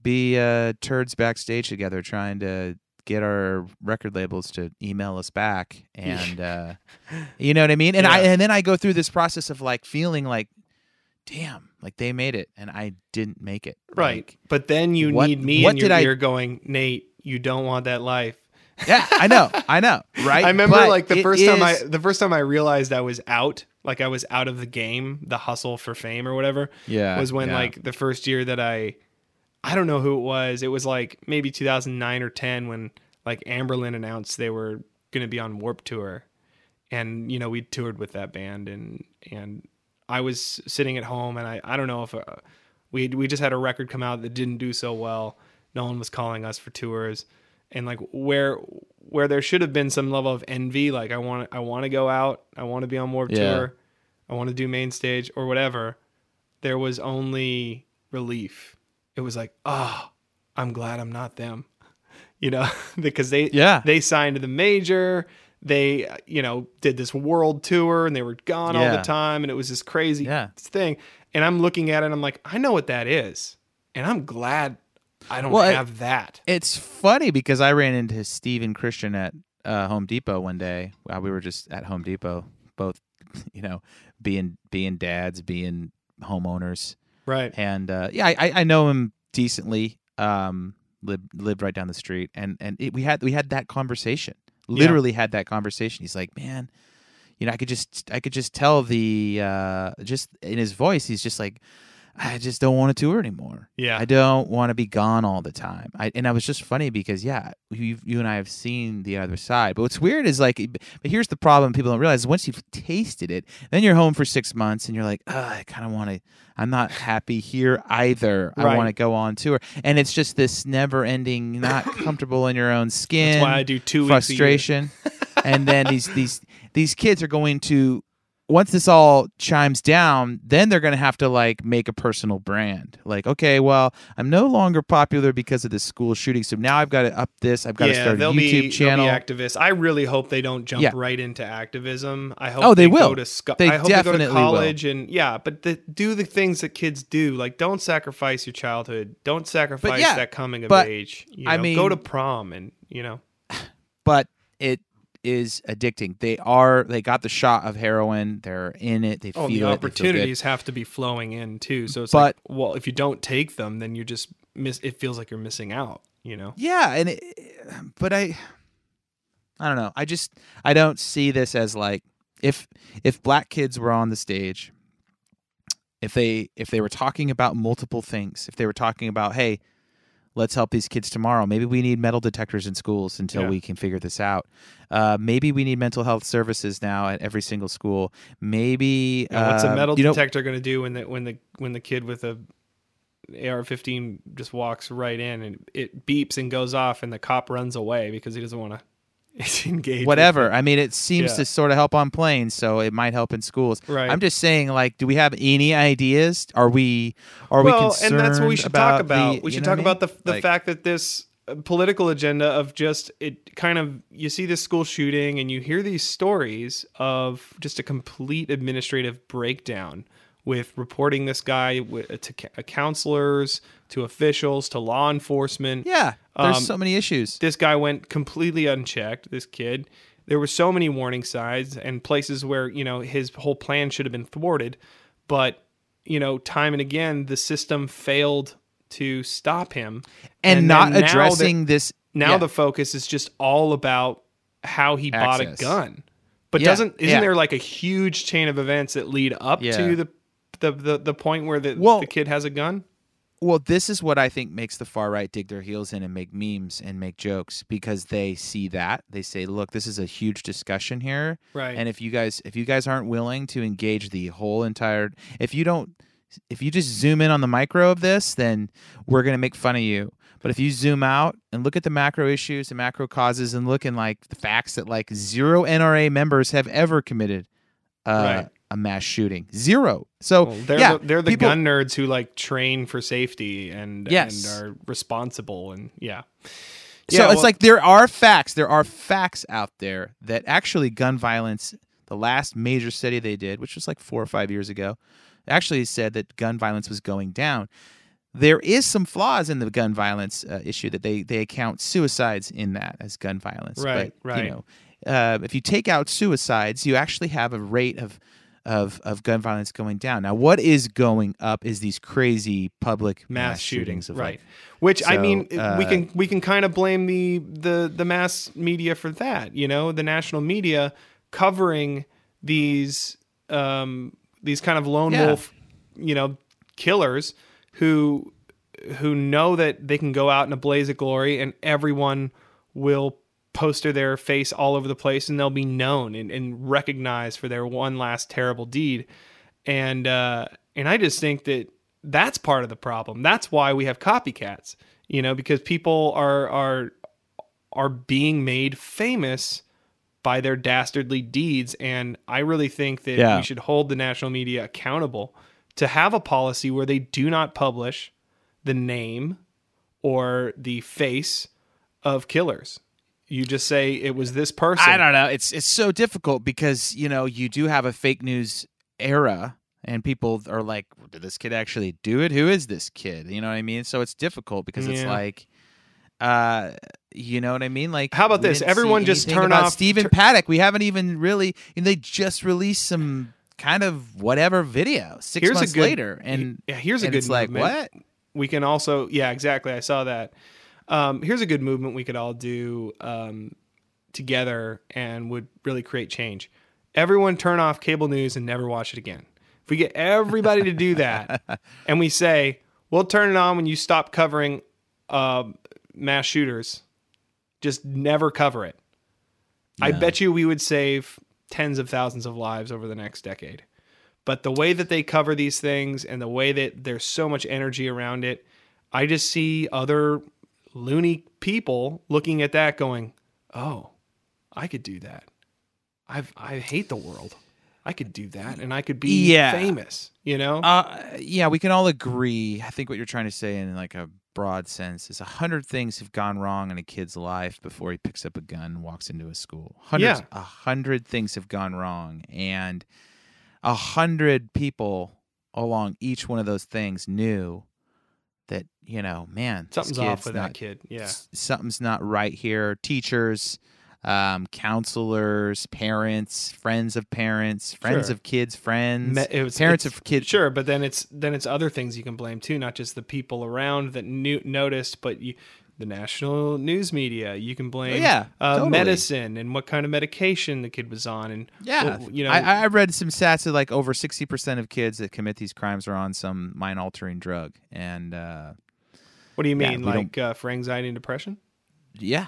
[SPEAKER 3] be uh, turds backstage together trying to get our record labels to email us back. And, uh, you know what I mean? And I, and then I go through this process of like feeling like, damn, like they made it and I didn't make it.
[SPEAKER 2] right
[SPEAKER 3] Like,
[SPEAKER 2] but then you
[SPEAKER 3] what-
[SPEAKER 2] need me
[SPEAKER 3] what
[SPEAKER 2] your
[SPEAKER 3] did I-
[SPEAKER 2] ear going nate you don't want that life
[SPEAKER 3] yeah, I know. I know. Right.
[SPEAKER 2] I remember
[SPEAKER 3] But
[SPEAKER 2] like the first time I the first time I realized I was out, like I was out of the game, the hustle for fame or whatever.
[SPEAKER 3] Yeah,
[SPEAKER 2] was when
[SPEAKER 3] yeah.
[SPEAKER 2] like the first year that I, I don't know who it was. It was like maybe 2009 or 10 when like Amberlin announced they were going to be on Warp Tour, and you know we toured with that band and and I was sitting at home and I I don't know if uh, we we just had a record come out that didn't do so well. No one was calling us for tours, and like where where there should have been some level of envy, like I want I want to go out, I want to be on Warp
[SPEAKER 3] Yeah.
[SPEAKER 2] Tour, I want to do main stage or whatever. There was only relief. It was like, oh, I'm glad I'm not them, you know, because they
[SPEAKER 3] Yeah.
[SPEAKER 2] they signed to the major. They, you know, did this world tour and they were gone all the time. And it was this crazy
[SPEAKER 3] Yeah.
[SPEAKER 2] thing. And I'm looking at it and I'm like, I know what that is. And I'm glad I don't
[SPEAKER 3] Well,
[SPEAKER 2] have that.
[SPEAKER 3] It's funny because I ran into Steve and Christian at uh, Home Depot one day. We were just at Home Depot, both, you know, being being dads, being homeowners,
[SPEAKER 2] Right.
[SPEAKER 3] and uh, yeah, I, I- know him decently. Um, lived lived right down the street, and and it, we had we had that conversation. Literally had that conversation. He's like, man, you know, I could just I could just tell the uh, just in his voice, he's just like. I just don't want to tour anymore.
[SPEAKER 2] Yeah.
[SPEAKER 3] I don't want to be gone all the time. I, and I was just funny because yeah, you you and I have seen the other side. But what's weird is like, but here's the problem: people don't realize once you've tasted it, then you're home for six months and you're like, I kind of want to. I'm not happy here either. I
[SPEAKER 2] Right.
[SPEAKER 3] want to go on tour, and it's just this never-ending, not comfortable in your own skin.
[SPEAKER 2] That's why I do two weeks
[SPEAKER 3] frustration. and then these these these kids are going to once this all chimes down, then they're going to have to like make a personal brand. Like, okay, well, I'm no longer popular because of this school shooting, so now I've got to up this. I've got to
[SPEAKER 2] yeah,
[SPEAKER 3] start a YouTube
[SPEAKER 2] be,
[SPEAKER 3] channel.
[SPEAKER 2] They'll be activists. I really hope they don't jump
[SPEAKER 3] Yeah.
[SPEAKER 2] right into activism. I hope
[SPEAKER 3] Oh, they
[SPEAKER 2] go
[SPEAKER 3] will.
[SPEAKER 2] to sco-
[SPEAKER 3] They
[SPEAKER 2] I hope
[SPEAKER 3] definitely
[SPEAKER 2] they go
[SPEAKER 3] will.
[SPEAKER 2] to college and yeah, but the, do the things that kids do. Like don't sacrifice your childhood. Don't sacrifice
[SPEAKER 3] yeah,
[SPEAKER 2] that coming of
[SPEAKER 3] but,
[SPEAKER 2] age. You
[SPEAKER 3] I mean-
[SPEAKER 2] go to prom and you know.
[SPEAKER 3] but it is addicting. They are they got the shot of heroin. They're in it. They
[SPEAKER 2] Oh,
[SPEAKER 3] feel
[SPEAKER 2] the
[SPEAKER 3] it. they feel
[SPEAKER 2] opportunities have to be flowing in too. So it's
[SPEAKER 3] But-
[SPEAKER 2] like, well, if you don't take them, then you just miss. It feels like you're missing out. You know.
[SPEAKER 3] Yeah, and it, but I I don't know. I just I don't see this as like if if black kids were on the stage if they if they were talking about multiple things, if they were talking about, hey, let's help these kids tomorrow. Maybe we need metal detectors in schools until
[SPEAKER 2] Yeah.
[SPEAKER 3] we can figure this out. Uh, maybe we need mental health services now at every single school. Maybe
[SPEAKER 2] know, what's a
[SPEAKER 3] uh,
[SPEAKER 2] metal detector going to do when the when the when the kid with a AR-15 just walks right in and it beeps and goes off and the cop runs away because he doesn't want to engage. with
[SPEAKER 3] whatever. I mean, it seems
[SPEAKER 2] Yeah.
[SPEAKER 3] to sort of help on planes, so it might help in schools.
[SPEAKER 2] Right.
[SPEAKER 3] I'm just saying, like, do we have any ideas? Are we are we
[SPEAKER 2] well,
[SPEAKER 3] concerned
[SPEAKER 2] and that's what we should talk
[SPEAKER 3] about? the-
[SPEAKER 2] we should talk
[SPEAKER 3] I
[SPEAKER 2] about the the
[SPEAKER 3] Like,
[SPEAKER 2] fact that this uh, political agenda of just it kind of you see this school shooting and you hear these stories of just a complete administrative breakdown with reporting this guy to uh, counselors to officials to law enforcement
[SPEAKER 3] Yeah, there's
[SPEAKER 2] Um,
[SPEAKER 3] so many issues.
[SPEAKER 2] this guy went completely unchecked this kid there were so many warning signs and places where you know his whole plan should have been thwarted but you know time and again the system failed to stop him
[SPEAKER 3] And,
[SPEAKER 2] then
[SPEAKER 3] not addressing this.
[SPEAKER 2] now
[SPEAKER 3] yeah.
[SPEAKER 2] the focus is just all about how he bought a gun but
[SPEAKER 3] Yeah,
[SPEAKER 2] doesn't isn't
[SPEAKER 3] yeah.
[SPEAKER 2] there like a huge chain of events that lead up to the the, the the point where the,
[SPEAKER 3] Well-
[SPEAKER 2] the kid has a gun
[SPEAKER 3] Well, this is what I think makes the far right dig their heels in and make memes and make jokes because they see that they say, "Look, this is a huge discussion here,
[SPEAKER 2] Right.
[SPEAKER 3] And if you guys, if you guys aren't willing to engage the whole entire, if you don't, if you just zoom in on the micro of this, then we're gonna make fun of you. But if you zoom out and look at the macro issues, the macro causes, and look in like the facts that like zero NRA members have ever committed uh,
[SPEAKER 2] Right.
[SPEAKER 3] A mass shooting, zero. So
[SPEAKER 2] Well, they're
[SPEAKER 3] yeah,
[SPEAKER 2] the, they're the
[SPEAKER 3] people-
[SPEAKER 2] gun nerds who like train for safety and
[SPEAKER 3] Yes.
[SPEAKER 2] and are responsible and yeah.
[SPEAKER 3] So
[SPEAKER 2] Yeah,
[SPEAKER 3] it's like there are facts. There are facts out there that actually gun violence, the last major study they did, which was like four or five years ago, actually said that gun violence was going down. There is some flaws in the gun violence uh, issue that they they account suicides in that as gun violence.
[SPEAKER 2] Right,
[SPEAKER 3] but,
[SPEAKER 2] right.
[SPEAKER 3] You know, uh, if you take out suicides, you actually have a rate of of of gun violence going down. Now, what is going up is these crazy public
[SPEAKER 2] mass, shootings,
[SPEAKER 3] of
[SPEAKER 2] right?
[SPEAKER 3] like
[SPEAKER 2] Which I
[SPEAKER 3] So,
[SPEAKER 2] mean, we
[SPEAKER 3] uh,
[SPEAKER 2] can we can kind of blame the the the mass media for that. You know, the national media covering these um these kind of lone
[SPEAKER 3] Yeah.
[SPEAKER 2] wolf, you know, killers who who know that they can go out in a blaze of glory and everyone will poster their face all over the place and they'll be known and, and recognized for their one last terrible deed. And uh and i just think that that's part of the problem. That's why we have copycats you know because people are are are being made famous by their dastardly deeds. And i really think that
[SPEAKER 3] Yeah.
[SPEAKER 2] we should hold the national media accountable to have a policy where they do not publish the name or the face of killers you just say it was this person
[SPEAKER 3] I don't know. It's it's so difficult because you know you do have a fake news era, and people are like, "Did this kid actually do it? Who is this kid?" You know what I mean? So it's difficult because it's
[SPEAKER 2] Yeah.
[SPEAKER 3] like, uh, you know what I mean? Like,
[SPEAKER 2] How about this? Everyone just turn off-
[SPEAKER 3] Stephen
[SPEAKER 2] tur-
[SPEAKER 3] Paddock. We haven't even really. And they just released some kind of whatever video six
[SPEAKER 2] Here's a
[SPEAKER 3] months
[SPEAKER 2] good-
[SPEAKER 3] later, and
[SPEAKER 2] yeah, here's a
[SPEAKER 3] and
[SPEAKER 2] good
[SPEAKER 3] it's like what?
[SPEAKER 2] we can also yeah exactly i saw that um, here's a good movement we could all do um, together and would really create change. Everyone turn off cable news and never watch it again. If we get everybody to do that and we say we'll turn it on when you stop covering uh, mass shooters. Just never cover it. I bet you we would save tens of thousands of lives over the next decade. But the way that they cover these things and the way that there's so much energy around it, I just see other loony people looking at that going, "Oh, I could do that. I've I hate the world. I could do that and I could be
[SPEAKER 3] Yeah.
[SPEAKER 2] famous." You know?
[SPEAKER 3] Uh, yeah, we can all agree. I think what you're trying to say in like a broad sense is a hundred things have gone wrong in a kid's life before he picks up a gun and walks into a school. Hundreds,
[SPEAKER 2] Yeah.
[SPEAKER 3] a hundred things have gone wrong, and a hundred people along each one of those things knew that you know, man,
[SPEAKER 2] Something's off with
[SPEAKER 3] not-
[SPEAKER 2] that kid. Yeah.
[SPEAKER 3] something's not right here. Teachers, um, counselors, parents, friends of parents, friends
[SPEAKER 2] Sure.
[SPEAKER 3] of kids, friends,
[SPEAKER 2] it was-
[SPEAKER 3] parents of kids.
[SPEAKER 2] Sure, but then it's then it's other things you can blame too, not just the people around that knew, noticed, but you the national news media. You can blame
[SPEAKER 3] Yeah,
[SPEAKER 2] uh,
[SPEAKER 3] totally.
[SPEAKER 2] medicine and what kind of medication the kid was on, and
[SPEAKER 3] Yeah,
[SPEAKER 2] well, you know,
[SPEAKER 3] I, I read some stats that like over sixty percent of kids that commit these crimes are on some mind altering drug, and uh,
[SPEAKER 2] what do you mean,
[SPEAKER 3] don't-
[SPEAKER 2] like uh, for anxiety and depression?
[SPEAKER 3] yeah,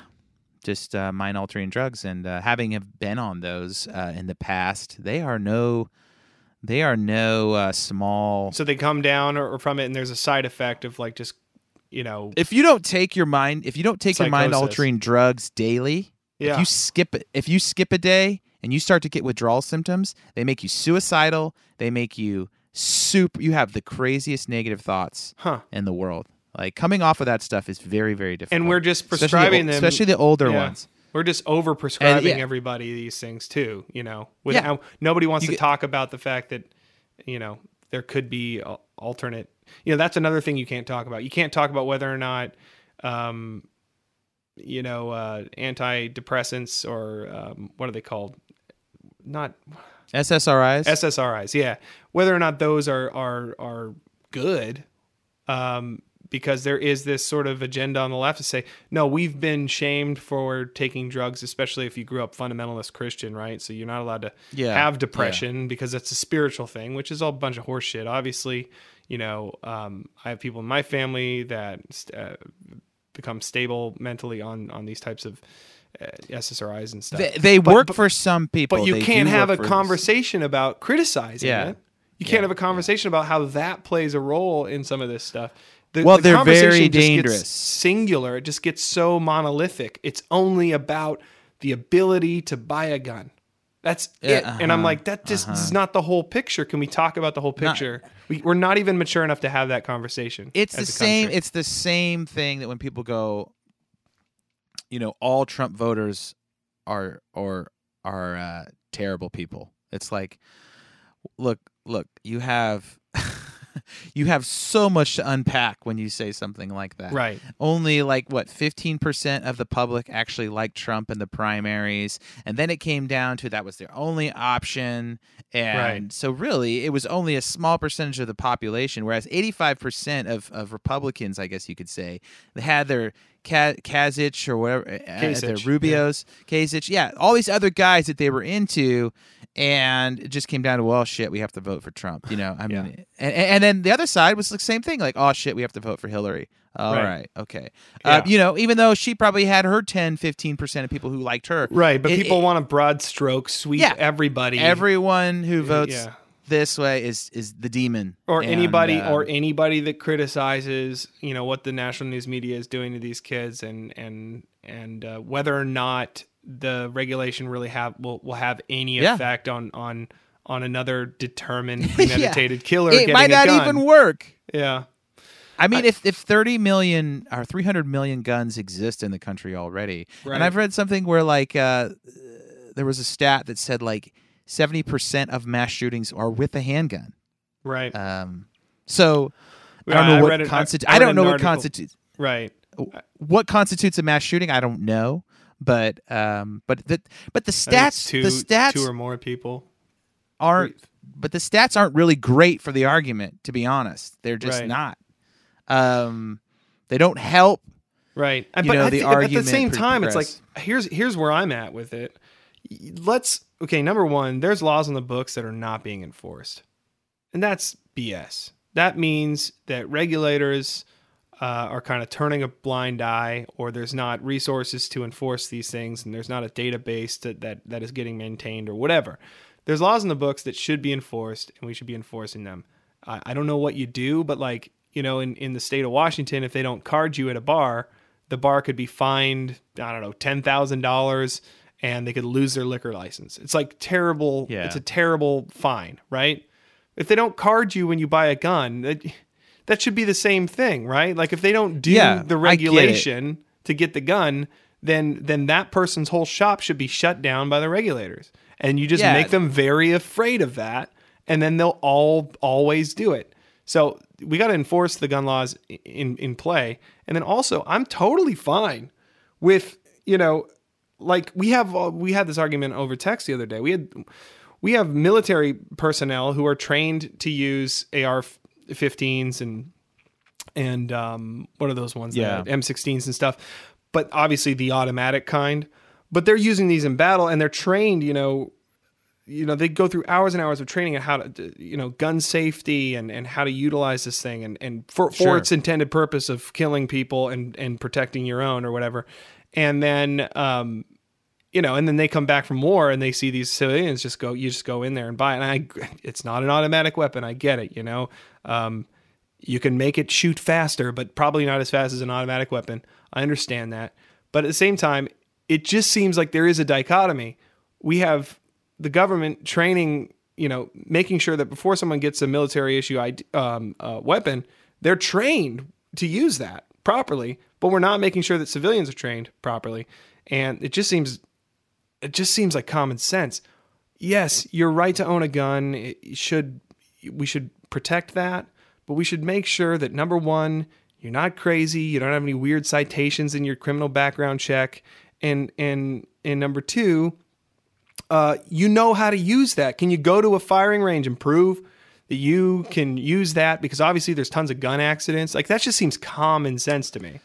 [SPEAKER 3] just uh, mind altering drugs, and uh, having have been on those uh, in the past, they are no, they are no uh, small.
[SPEAKER 2] So they come down or, or from it, and there's a side effect of like just, you know,
[SPEAKER 3] if you don't take your mind, if you don't take your mind altering drugs daily, if
[SPEAKER 2] yeah,
[SPEAKER 3] you skip it, if you skip a day and you start to get withdrawal symptoms, they make you suicidal. They make you super. You have the craziest negative thoughts
[SPEAKER 2] huh?
[SPEAKER 3] in the world. Like coming off of that stuff is very, very difficult.
[SPEAKER 2] And we're just
[SPEAKER 3] Especially the
[SPEAKER 2] prescribing them,
[SPEAKER 3] especially the older
[SPEAKER 2] yeah.
[SPEAKER 3] ones.
[SPEAKER 2] We're just over prescribing
[SPEAKER 3] yeah.
[SPEAKER 2] everybody these things too. You know,
[SPEAKER 3] Yeah.
[SPEAKER 2] nobody wants
[SPEAKER 3] You
[SPEAKER 2] to
[SPEAKER 3] get-
[SPEAKER 2] talk about the fact that, you know, there could be alternate. You know, that's another thing you can't talk about. You can't talk about whether or not, um, you know, uh, antidepressants or um, what are they called? Not
[SPEAKER 3] SSRIs.
[SPEAKER 2] SSRIs, yeah. Whether or not those are are are good, um, because there is this sort of agenda on the left to say, no, we've been shamed for taking drugs, especially if you grew up fundamentalist Christian, right? So you're not allowed to
[SPEAKER 3] Yeah,
[SPEAKER 2] have depression because it's a spiritual thing, which is all a bunch of horseshit. Obviously, you know, um, I have people in my family that uh, become stable mentally on on these types of uh, SSRIs and stuff.
[SPEAKER 3] they they
[SPEAKER 2] But-
[SPEAKER 3] work
[SPEAKER 2] but-
[SPEAKER 3] for some people.
[SPEAKER 2] but you
[SPEAKER 3] They
[SPEAKER 2] can't have a conversation about criticizing
[SPEAKER 3] Yeah.
[SPEAKER 2] it. You can't
[SPEAKER 3] Yeah,
[SPEAKER 2] have a conversation about how that plays a role in some of this stuff. The,
[SPEAKER 3] Well,
[SPEAKER 2] the
[SPEAKER 3] they're very
[SPEAKER 2] just gets
[SPEAKER 3] dangerous.
[SPEAKER 2] singular. It just gets so monolithic. It's only about the ability to buy a gun. That's
[SPEAKER 3] Yeah,
[SPEAKER 2] it. And I'm
[SPEAKER 3] uh-huh,
[SPEAKER 2] like, that just is not the whole picture. Can we talk about the whole picture? we, we're not even mature enough to have that conversation.
[SPEAKER 3] It's the same.
[SPEAKER 2] country.
[SPEAKER 3] It's the same thing that when people go, you know, all Trump voters are or are uh, terrible people. It's like, look, look, you have. you have so much to unpack when you say something like that.
[SPEAKER 2] right.
[SPEAKER 3] only like what 15% of the public actually liked Trump in the primaries and then it came down to that was their only option and
[SPEAKER 2] Right.
[SPEAKER 3] so really it was only a small percentage of the population whereas 85% of, of Republicans I guess you could say they had their Kazich or whatever uh,
[SPEAKER 2] Kasich,
[SPEAKER 3] Rubios Kasich yeah all these other guys that they were into and it just came down to well shit we have to vote for Trump you know I mean
[SPEAKER 2] Yeah.
[SPEAKER 3] and, and then the other side was the same thing like oh shit we have to vote for Hillary all
[SPEAKER 2] Right.
[SPEAKER 3] right, okay uh, you know even though she probably had her 10 15% of people who liked her
[SPEAKER 2] Right. But
[SPEAKER 3] it-
[SPEAKER 2] people
[SPEAKER 3] it-
[SPEAKER 2] want a broad stroke sweep
[SPEAKER 3] Yeah.
[SPEAKER 2] everybody.
[SPEAKER 3] everyone who votes
[SPEAKER 2] yeah.
[SPEAKER 3] This way is is the demon.
[SPEAKER 2] Or
[SPEAKER 3] And,
[SPEAKER 2] anybody
[SPEAKER 3] uh,
[SPEAKER 2] or anybody that criticizes you know what the national news media is doing to these kids and and and uh, whether or not the regulation really have will, will have any
[SPEAKER 3] Yeah.
[SPEAKER 2] effect on on on another determined premeditated killer
[SPEAKER 3] it
[SPEAKER 2] getting
[SPEAKER 3] might not even work.
[SPEAKER 2] Yeah.
[SPEAKER 3] I mean, if, if 30 million or 300 million guns exist in the country already,
[SPEAKER 2] Right.
[SPEAKER 3] and I've read something where like uh, there was a stat that said like 70% of mass shootings are with a handgun.
[SPEAKER 2] right
[SPEAKER 3] Um, so I don't know
[SPEAKER 2] read
[SPEAKER 3] what
[SPEAKER 2] it- I-
[SPEAKER 3] constitutes.
[SPEAKER 2] I
[SPEAKER 3] I, don't know what constitutes
[SPEAKER 2] right
[SPEAKER 3] what constitutes a mass shooting. I don't know, but um, but the but the stats
[SPEAKER 2] two
[SPEAKER 3] the stats
[SPEAKER 2] two or more people
[SPEAKER 3] aren't but the stats aren't really great for the argument to be honest they're just
[SPEAKER 2] Right.
[SPEAKER 3] not um they don't help
[SPEAKER 2] Right.
[SPEAKER 3] You
[SPEAKER 2] but
[SPEAKER 3] know,
[SPEAKER 2] I
[SPEAKER 3] the
[SPEAKER 2] think at the same time, it's like here's here's where I'm at with it. Let's okay. Number one, there's laws on the books that are not being enforced, and that's BS. That means that regulators uh, are kind of turning a blind eye, or there's not resources to enforce these things, and there's not a database that that, that is getting maintained, or whatever. There's laws in the books that should be enforced, and we should be enforcing them. I, I don't know what you do, but like you know, in in the state of Washington, if they don't card you at a bar, the bar could be fined. I don't know, ten thousand dollars, and they could lose their liquor license. It's like terrible.
[SPEAKER 3] Yeah.
[SPEAKER 2] It's a terrible fine, right? If they don't card you when you buy a gun, that, that should be the same thing, right? Like if they don't do
[SPEAKER 3] Yeah,
[SPEAKER 2] the
[SPEAKER 3] I get
[SPEAKER 2] regulation to get the gun, then then that person's whole shop should be shut down by the regulators. And you just
[SPEAKER 3] Yeah.
[SPEAKER 2] make them very afraid of that, and then they'll all always do it. So we got to enforce the gun laws in in play, and then also I'm totally fine with you know like we have uh, we had this argument over text the other day. We had we have military personnel who are trained to use AR-15s and and um, what are those ones?
[SPEAKER 3] Yeah.
[SPEAKER 2] The M16s and stuff. But obviously the automatic kind. But they're using these in battle, and they're trained. You know, you know they go through hours and hours of training on how to you know gun safety and, and how to utilize this thing and, and for,
[SPEAKER 3] Sure.
[SPEAKER 2] for its intended purpose of killing people and, and protecting your own or whatever and then um you know and then they come back from war and they see these civilians just go you just go in there and buy it. And i it's not an automatic weapon. I get it you know? Um you can make it shoot faster but probably not as fast as an automatic weapon. I understand that. But at the same time it just seems like there is a dichotomy. We have the government training, you know, making sure that before someone gets a military issue um, uh, weapon, they're trained to use that properly. But we're not making sure that civilians are trained properly, and it just seems, it just seems like common sense. Yes, you're right to own a gun. It should we should protect that, but we should make sure that number one, you're not crazy. You don't have any weird citations in your criminal background check, and and and number two uh, you know how to use that. Can you go to a firing range and prove that you can use that? Because obviously there's tons of gun accidents. Like that just seems common sense to me.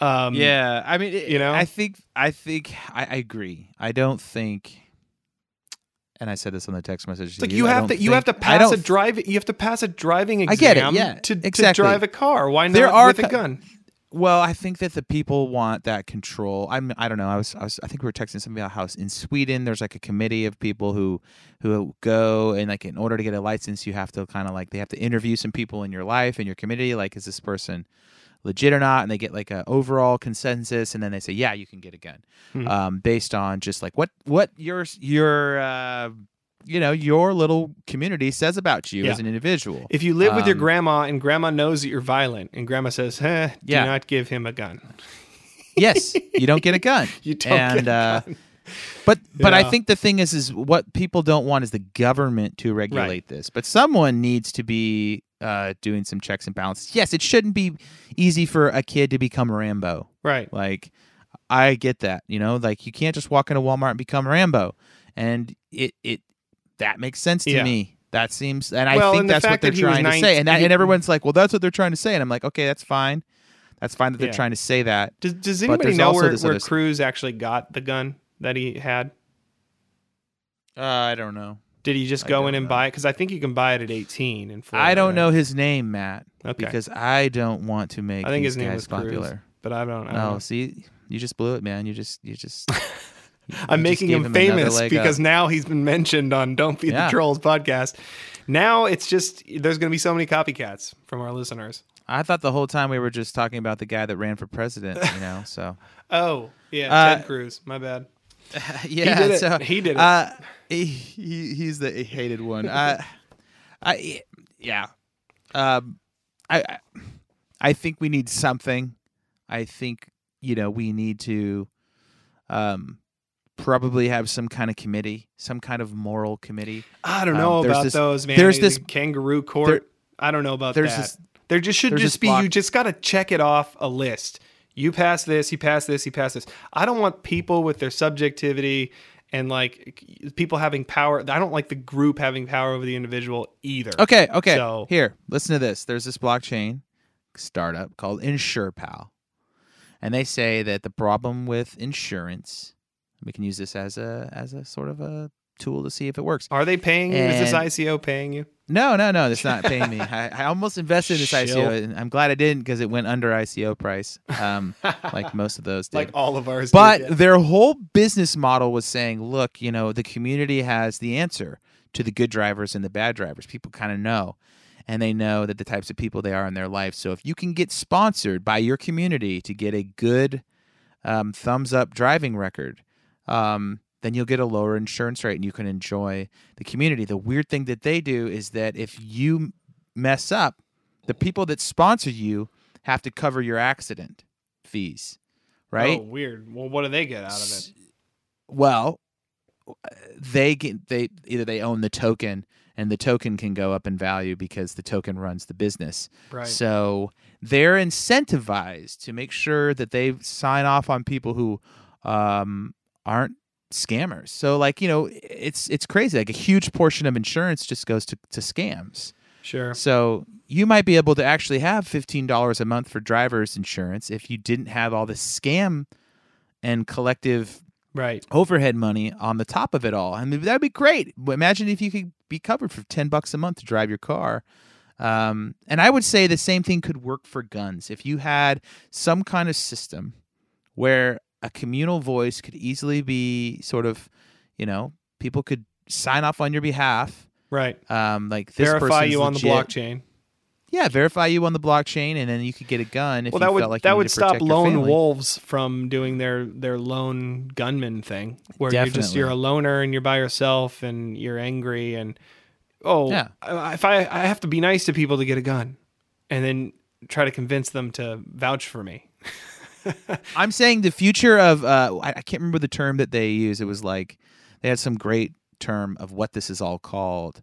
[SPEAKER 2] Um,
[SPEAKER 3] Yeah, I mean, it-
[SPEAKER 2] you know?
[SPEAKER 3] I think, I think, I, I agree. I don't think, and I said this on the text message.
[SPEAKER 2] It's like you have to you have to pass a drive you have to pass a driving exam
[SPEAKER 3] I get it, yeah,
[SPEAKER 2] to, to drive a car. Why not
[SPEAKER 3] There are
[SPEAKER 2] with a gun?
[SPEAKER 3] Well, I think that the people want that control. I'm. I don't know. I was. I was. I think we were texting somebody about how in Sweden there's like a committee of people who who go and like in order to get a license you have to kind of like they have to interview some people in your life in your community. Like, is this person legit or not? And they get like an overall consensus, and then they say, yeah, you can get a gun,
[SPEAKER 2] Hmm.
[SPEAKER 3] um, based on just like what what your your uh, you know your little community says about you
[SPEAKER 2] Yeah.
[SPEAKER 3] as an individual.
[SPEAKER 2] If you live with your
[SPEAKER 3] Um,
[SPEAKER 2] grandma and grandma knows that you're violent and grandma says, "Huh, do
[SPEAKER 3] Yeah.
[SPEAKER 2] not give him a gun."
[SPEAKER 3] yes, you don't get a gun.
[SPEAKER 2] You don't
[SPEAKER 3] and,
[SPEAKER 2] get a
[SPEAKER 3] uh, But but I think the thing is is what people don't want is the government to regulate this. But someone needs to be uh, doing some checks and balances. Yes, it shouldn't be easy for a kid to become Rambo.
[SPEAKER 2] Right.
[SPEAKER 3] Like I get that, you know, like you can't just walk into Walmart and become Rambo. And it it that makes sense to
[SPEAKER 2] Yeah.
[SPEAKER 3] me. That seems, and I think
[SPEAKER 2] and the
[SPEAKER 3] that's what they're
[SPEAKER 2] that
[SPEAKER 3] trying to say. And that, and everyone's like, "Well, that's what they're trying to say." And I'm like, "Okay, that's fine. That's fine that they're
[SPEAKER 2] Yeah.
[SPEAKER 3] trying to say that."
[SPEAKER 2] Does, does anybody know where, where Cruz actually got the gun that he had?
[SPEAKER 3] Uh, I don't know.
[SPEAKER 2] Did he just
[SPEAKER 3] I
[SPEAKER 2] go in and
[SPEAKER 3] know.
[SPEAKER 2] buy it? Because I think you can buy it at 18 in Florida.
[SPEAKER 3] I don't
[SPEAKER 2] right?
[SPEAKER 3] know his name, Matt,
[SPEAKER 2] Okay.
[SPEAKER 3] because I don't want to make
[SPEAKER 2] I think
[SPEAKER 3] these
[SPEAKER 2] his name
[SPEAKER 3] guys
[SPEAKER 2] was Cruz,
[SPEAKER 3] popular.
[SPEAKER 2] but I don't. I don't
[SPEAKER 3] No,
[SPEAKER 2] know.
[SPEAKER 3] see, you just blew it, man. You just, you just. you
[SPEAKER 2] I'm making
[SPEAKER 3] gave
[SPEAKER 2] him famous because
[SPEAKER 3] up.
[SPEAKER 2] now he's been mentioned on Don't Feed
[SPEAKER 3] Yeah.
[SPEAKER 2] the Trolls podcast. Now it's just there's going to be so many copycats from our listeners.
[SPEAKER 3] I thought the whole time we were just talking about the guy that ran for president. You know, so
[SPEAKER 2] Oh yeah,
[SPEAKER 3] Uh,
[SPEAKER 2] Ted Cruz. My bad.
[SPEAKER 3] yeah,
[SPEAKER 2] did it.
[SPEAKER 3] so
[SPEAKER 2] He did it.
[SPEAKER 3] Uh, he, he he's the hated one. Uh, I yeah. Um, I I- think we need something. I think you know we need to, um, probably have some kind of committee, some kind of moral committee.
[SPEAKER 2] I don't
[SPEAKER 3] Um,
[SPEAKER 2] know
[SPEAKER 3] there's
[SPEAKER 2] about
[SPEAKER 3] this-
[SPEAKER 2] those, man.
[SPEAKER 3] there's this-
[SPEAKER 2] kangaroo court.
[SPEAKER 3] there-
[SPEAKER 2] I don't know about
[SPEAKER 3] there's
[SPEAKER 2] that.
[SPEAKER 3] this-
[SPEAKER 2] there just should just be
[SPEAKER 3] block-
[SPEAKER 2] you just got to check it off a list. You pass this, you pass this, you pass this. I don't want people with their subjectivity and like people having power. I don't like the group having power over the individual either.
[SPEAKER 3] Okay, okay.
[SPEAKER 2] So-
[SPEAKER 3] Here, listen to this. There's this blockchain startup called InsurePal. And they say that the problem with insurance, we can use this as a as a sort of a tool to see if it works.
[SPEAKER 2] Are they paying you? Is this ICO paying you?
[SPEAKER 3] No, no, no, that's not paying me. I, I almost invested in this
[SPEAKER 2] Shill.
[SPEAKER 3] ICO, and I'm glad I didn't because it went under ICO price, um, like most of those did.
[SPEAKER 2] Like all of ours.
[SPEAKER 3] But
[SPEAKER 2] did, yeah.
[SPEAKER 3] their whole business model was saying, look, you know, the community has the answer to the good drivers and the bad drivers. People kind of know. And they know that the types of people they are in their life. So if you can get sponsored by your community to get a good um, thumbs up driving record, um, then you'll get a lower insurance rate and you can enjoy the community. The weird thing that they do is that if you mess up, the people that sponsor you have to cover your accident fees, right?
[SPEAKER 2] Oh, weird. Well, what do they get out of it?
[SPEAKER 3] well they get they either they own the token and the token can go up in value because the token runs the business
[SPEAKER 2] Right.
[SPEAKER 3] so they're incentivized to make sure that they sign off on people who um, aren't scammers so like you know it's it's crazy like a huge portion of insurance just goes to, to scams
[SPEAKER 2] Sure.
[SPEAKER 3] So you might be able to actually have fifteen dollars a month for driver's insurance if you didn't have all the scam and collective
[SPEAKER 2] Right.
[SPEAKER 3] overhead money on the top of it all. I mean, that'd be great. Imagine if you could be covered for 10 bucks a month to drive your car. Um, and I would say the same thing could work for guns. If you had some kind of system where a communal voice could easily be sort of, you know, people could sign off on your behalf.
[SPEAKER 2] Right.
[SPEAKER 3] Um, like this
[SPEAKER 2] Verify you on the blockchain.
[SPEAKER 3] Yeah, verify you on the blockchain, and then you could get a gun if
[SPEAKER 2] Well,
[SPEAKER 3] you
[SPEAKER 2] that would
[SPEAKER 3] felt like
[SPEAKER 2] that would stop lone wolves from doing their their lone gunman thing, where you're just you're a loner and you're by yourself and you're angry and oh,
[SPEAKER 3] Yeah.
[SPEAKER 2] If I I have to be nice to people to get a gun, and then try to convince them to vouch for me.
[SPEAKER 3] I'm saying the future of uh, I, I can't remember the term that they use. It was like they had some great term of what this is all called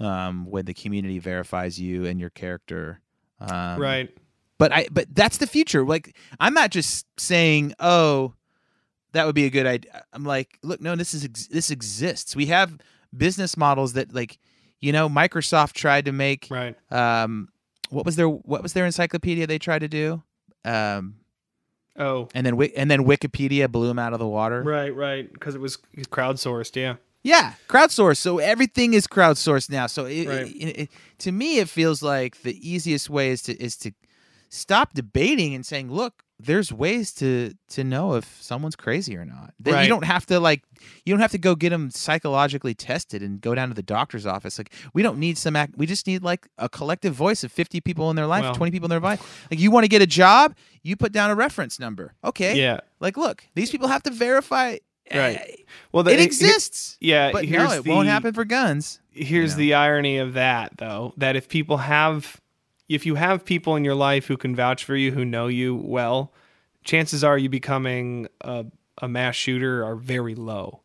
[SPEAKER 3] um, when the community verifies you and your character. Um,
[SPEAKER 2] right.
[SPEAKER 3] But I but that's the future. Like I'm not just saying, oh, that would be a good idea. I'm like, look, no, this is ex- this exists. We have business models that like, you know, Microsoft tried to make
[SPEAKER 2] Right.
[SPEAKER 3] um, what was their what was their encyclopedia they tried to do? Um,
[SPEAKER 2] Oh.
[SPEAKER 3] and then and then Wikipedia blew him out of the water.
[SPEAKER 2] Right. Right. Because it was crowdsourced. Yeah.
[SPEAKER 3] Yeah, crowdsourced. So everything is crowdsourced now. So it,
[SPEAKER 2] Right.
[SPEAKER 3] it- it- to me, it feels like the easiest way is to is to stop debating and saying, look, there's ways to to know if someone's crazy or not.
[SPEAKER 2] Right.
[SPEAKER 3] You don't have to like you don't have to go get them psychologically tested and go down to the doctor's office. Like we don't need some act. We just need like a collective voice of 50 people in their life,
[SPEAKER 2] Well-
[SPEAKER 3] 20 people in their life. Like you want to get a job, you put down a reference number. Okay.
[SPEAKER 2] Yeah.
[SPEAKER 3] Like look, these people have to verify.
[SPEAKER 2] Right.
[SPEAKER 3] eh,
[SPEAKER 2] Well, the,
[SPEAKER 3] it exists.
[SPEAKER 2] yeah.
[SPEAKER 3] But
[SPEAKER 2] here's
[SPEAKER 3] no, it
[SPEAKER 2] the,
[SPEAKER 3] won't happen for guns.
[SPEAKER 2] here's
[SPEAKER 3] know.
[SPEAKER 2] the irony of that though that if people have if you have people in your life who can vouch for you who know you well chances are you becoming a, a mass shooter are very low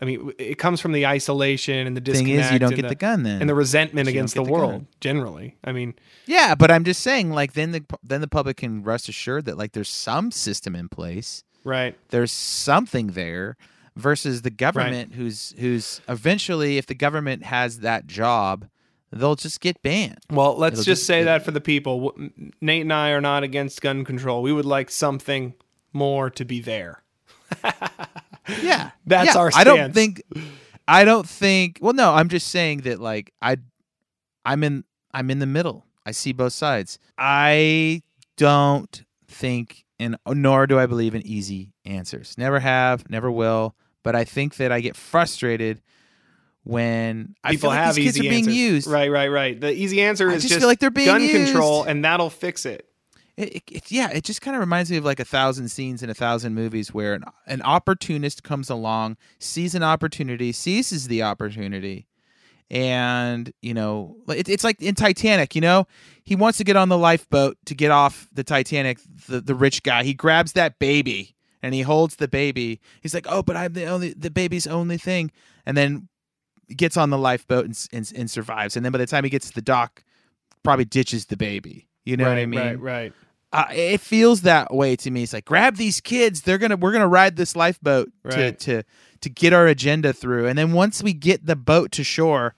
[SPEAKER 2] i mean it comes from the isolation and the disconnect.
[SPEAKER 3] Thing is, you don't get the gun then.
[SPEAKER 2] and the resentment
[SPEAKER 3] So you don't
[SPEAKER 2] against the,
[SPEAKER 3] the
[SPEAKER 2] world
[SPEAKER 3] gun.
[SPEAKER 2] generally i mean
[SPEAKER 3] Yeah, but I'm just saying, like, then the then the public can rest assured that like there's some system in place,
[SPEAKER 2] right
[SPEAKER 3] there's something there, versus the government who's who's eventually, if the government has that job, they'll just get banned.
[SPEAKER 2] well let's
[SPEAKER 3] It'll
[SPEAKER 2] just say
[SPEAKER 3] it-
[SPEAKER 2] that for the people nate and i are not against gun control we would like something more to be there
[SPEAKER 3] Yeah,
[SPEAKER 2] That's
[SPEAKER 3] Yeah,
[SPEAKER 2] our
[SPEAKER 3] I don't think, I don't think. Well, no, I'm just saying that like I, I'm in I'm in the middle. I see both sides. I don't think, and oh, nor do I believe in easy answers. Never have, never will. But I think that I get frustrated when I
[SPEAKER 2] people
[SPEAKER 3] feel like
[SPEAKER 2] have
[SPEAKER 3] these kids
[SPEAKER 2] easy
[SPEAKER 3] are being
[SPEAKER 2] answers.
[SPEAKER 3] used.
[SPEAKER 2] Right, right, right. The easy answer
[SPEAKER 3] I
[SPEAKER 2] is
[SPEAKER 3] just feel like they're being
[SPEAKER 2] gun control, and that'll fix it.
[SPEAKER 3] It, it, it- yeah, it just kind of reminds me of like a thousand scenes in a thousand movies where an, an opportunist comes along, sees an opportunity, seizes the opportunity, and you know, it, it's like in Titanic. You know, he wants to get on the lifeboat to get off the Titanic. The the rich guy, he grabs that baby and he holds the baby. He's like, "Oh, but I'm the only the baby's only thing," and then gets on the lifeboat and, and, and survives. And then by the time he gets to the dock, probably ditches the baby. You know
[SPEAKER 2] right,
[SPEAKER 3] what I mean?
[SPEAKER 2] right, right.
[SPEAKER 3] uh, it feels that way to me. It's like grab these kids. They're gonna we're gonna ride this lifeboat to to to get our agenda through. And then once we get the boat to shore,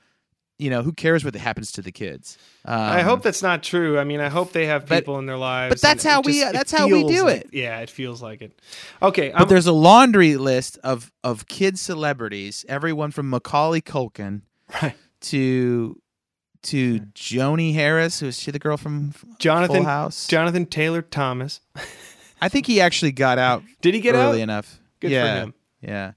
[SPEAKER 3] you know who cares what happens to the kids? Um,
[SPEAKER 2] I hope that's not true. I mean, I hope they have
[SPEAKER 3] but-
[SPEAKER 2] people in their lives.
[SPEAKER 3] but that's how we-
[SPEAKER 2] just-
[SPEAKER 3] that's how we do
[SPEAKER 2] like-
[SPEAKER 3] it.
[SPEAKER 2] Yeah, it feels like it. Okay,
[SPEAKER 3] But
[SPEAKER 2] I'm,
[SPEAKER 3] there's a laundry list of of kid celebrities, everyone from Macaulay Culkin
[SPEAKER 2] Right.
[SPEAKER 3] to to Joni Harris, who's she the girl from
[SPEAKER 2] Jonathan
[SPEAKER 3] Full House?
[SPEAKER 2] Jonathan Taylor Thomas.
[SPEAKER 3] I think he actually got out
[SPEAKER 2] Did he get
[SPEAKER 3] early
[SPEAKER 2] out?
[SPEAKER 3] enough.
[SPEAKER 2] Good for
[SPEAKER 3] yeah,
[SPEAKER 2] him.
[SPEAKER 3] Yeah,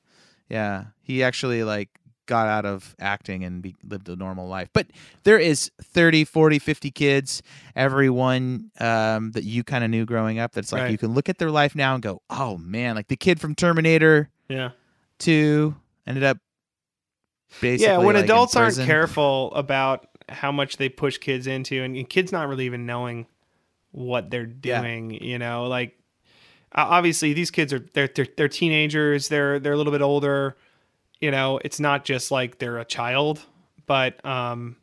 [SPEAKER 3] yeah. He actually like got out of acting and be, lived a normal life. But there is 30, 40, 50 kids, everyone um, that you kind of knew growing up. That's like
[SPEAKER 2] Right.
[SPEAKER 3] you can look at their life now and go, "Oh man!" Like the kid from Terminator
[SPEAKER 2] Yeah.
[SPEAKER 3] Two ended up basically.
[SPEAKER 2] Yeah, when
[SPEAKER 3] like,
[SPEAKER 2] adults aren't careful about how much they push kids into, and, and kids not really even knowing what they're
[SPEAKER 3] Yeah.
[SPEAKER 2] doing, you know, like obviously these kids are they're, they're they're teenagers, they're they're a little bit older, you know, it's not just like they're a child, but um,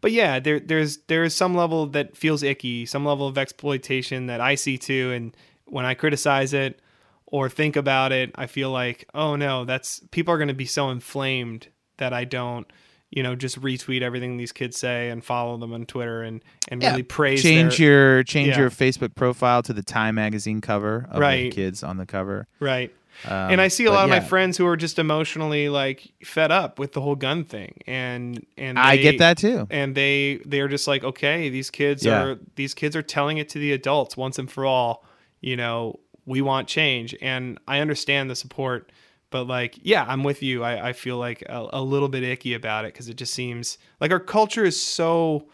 [SPEAKER 2] but yeah, there there's there is some level that feels icky, some level of exploitation that I see too, and when I criticize it or think about it, I feel like, oh no, that's people are going to be so inflamed that I don't you know, just retweet everything these kids say and follow them on Twitter and and
[SPEAKER 3] Yeah,
[SPEAKER 2] really praise
[SPEAKER 3] change
[SPEAKER 2] their,
[SPEAKER 3] your change
[SPEAKER 2] Yeah.
[SPEAKER 3] your Facebook profile to the Time magazine cover of the kids on the cover.
[SPEAKER 2] right.
[SPEAKER 3] Um,
[SPEAKER 2] and I see a lot of my friends who are just emotionally like fed up with the whole gun thing, and and
[SPEAKER 3] I get that too.
[SPEAKER 2] and they they are just like, okay, these kids
[SPEAKER 3] Yeah.
[SPEAKER 2] are these kids are telling it to the adults once and for all. You know, we want change, and I understand the support, but like, yeah, I'm with you. I, I feel like a, a little bit icky about it because it just seems like our culture is so.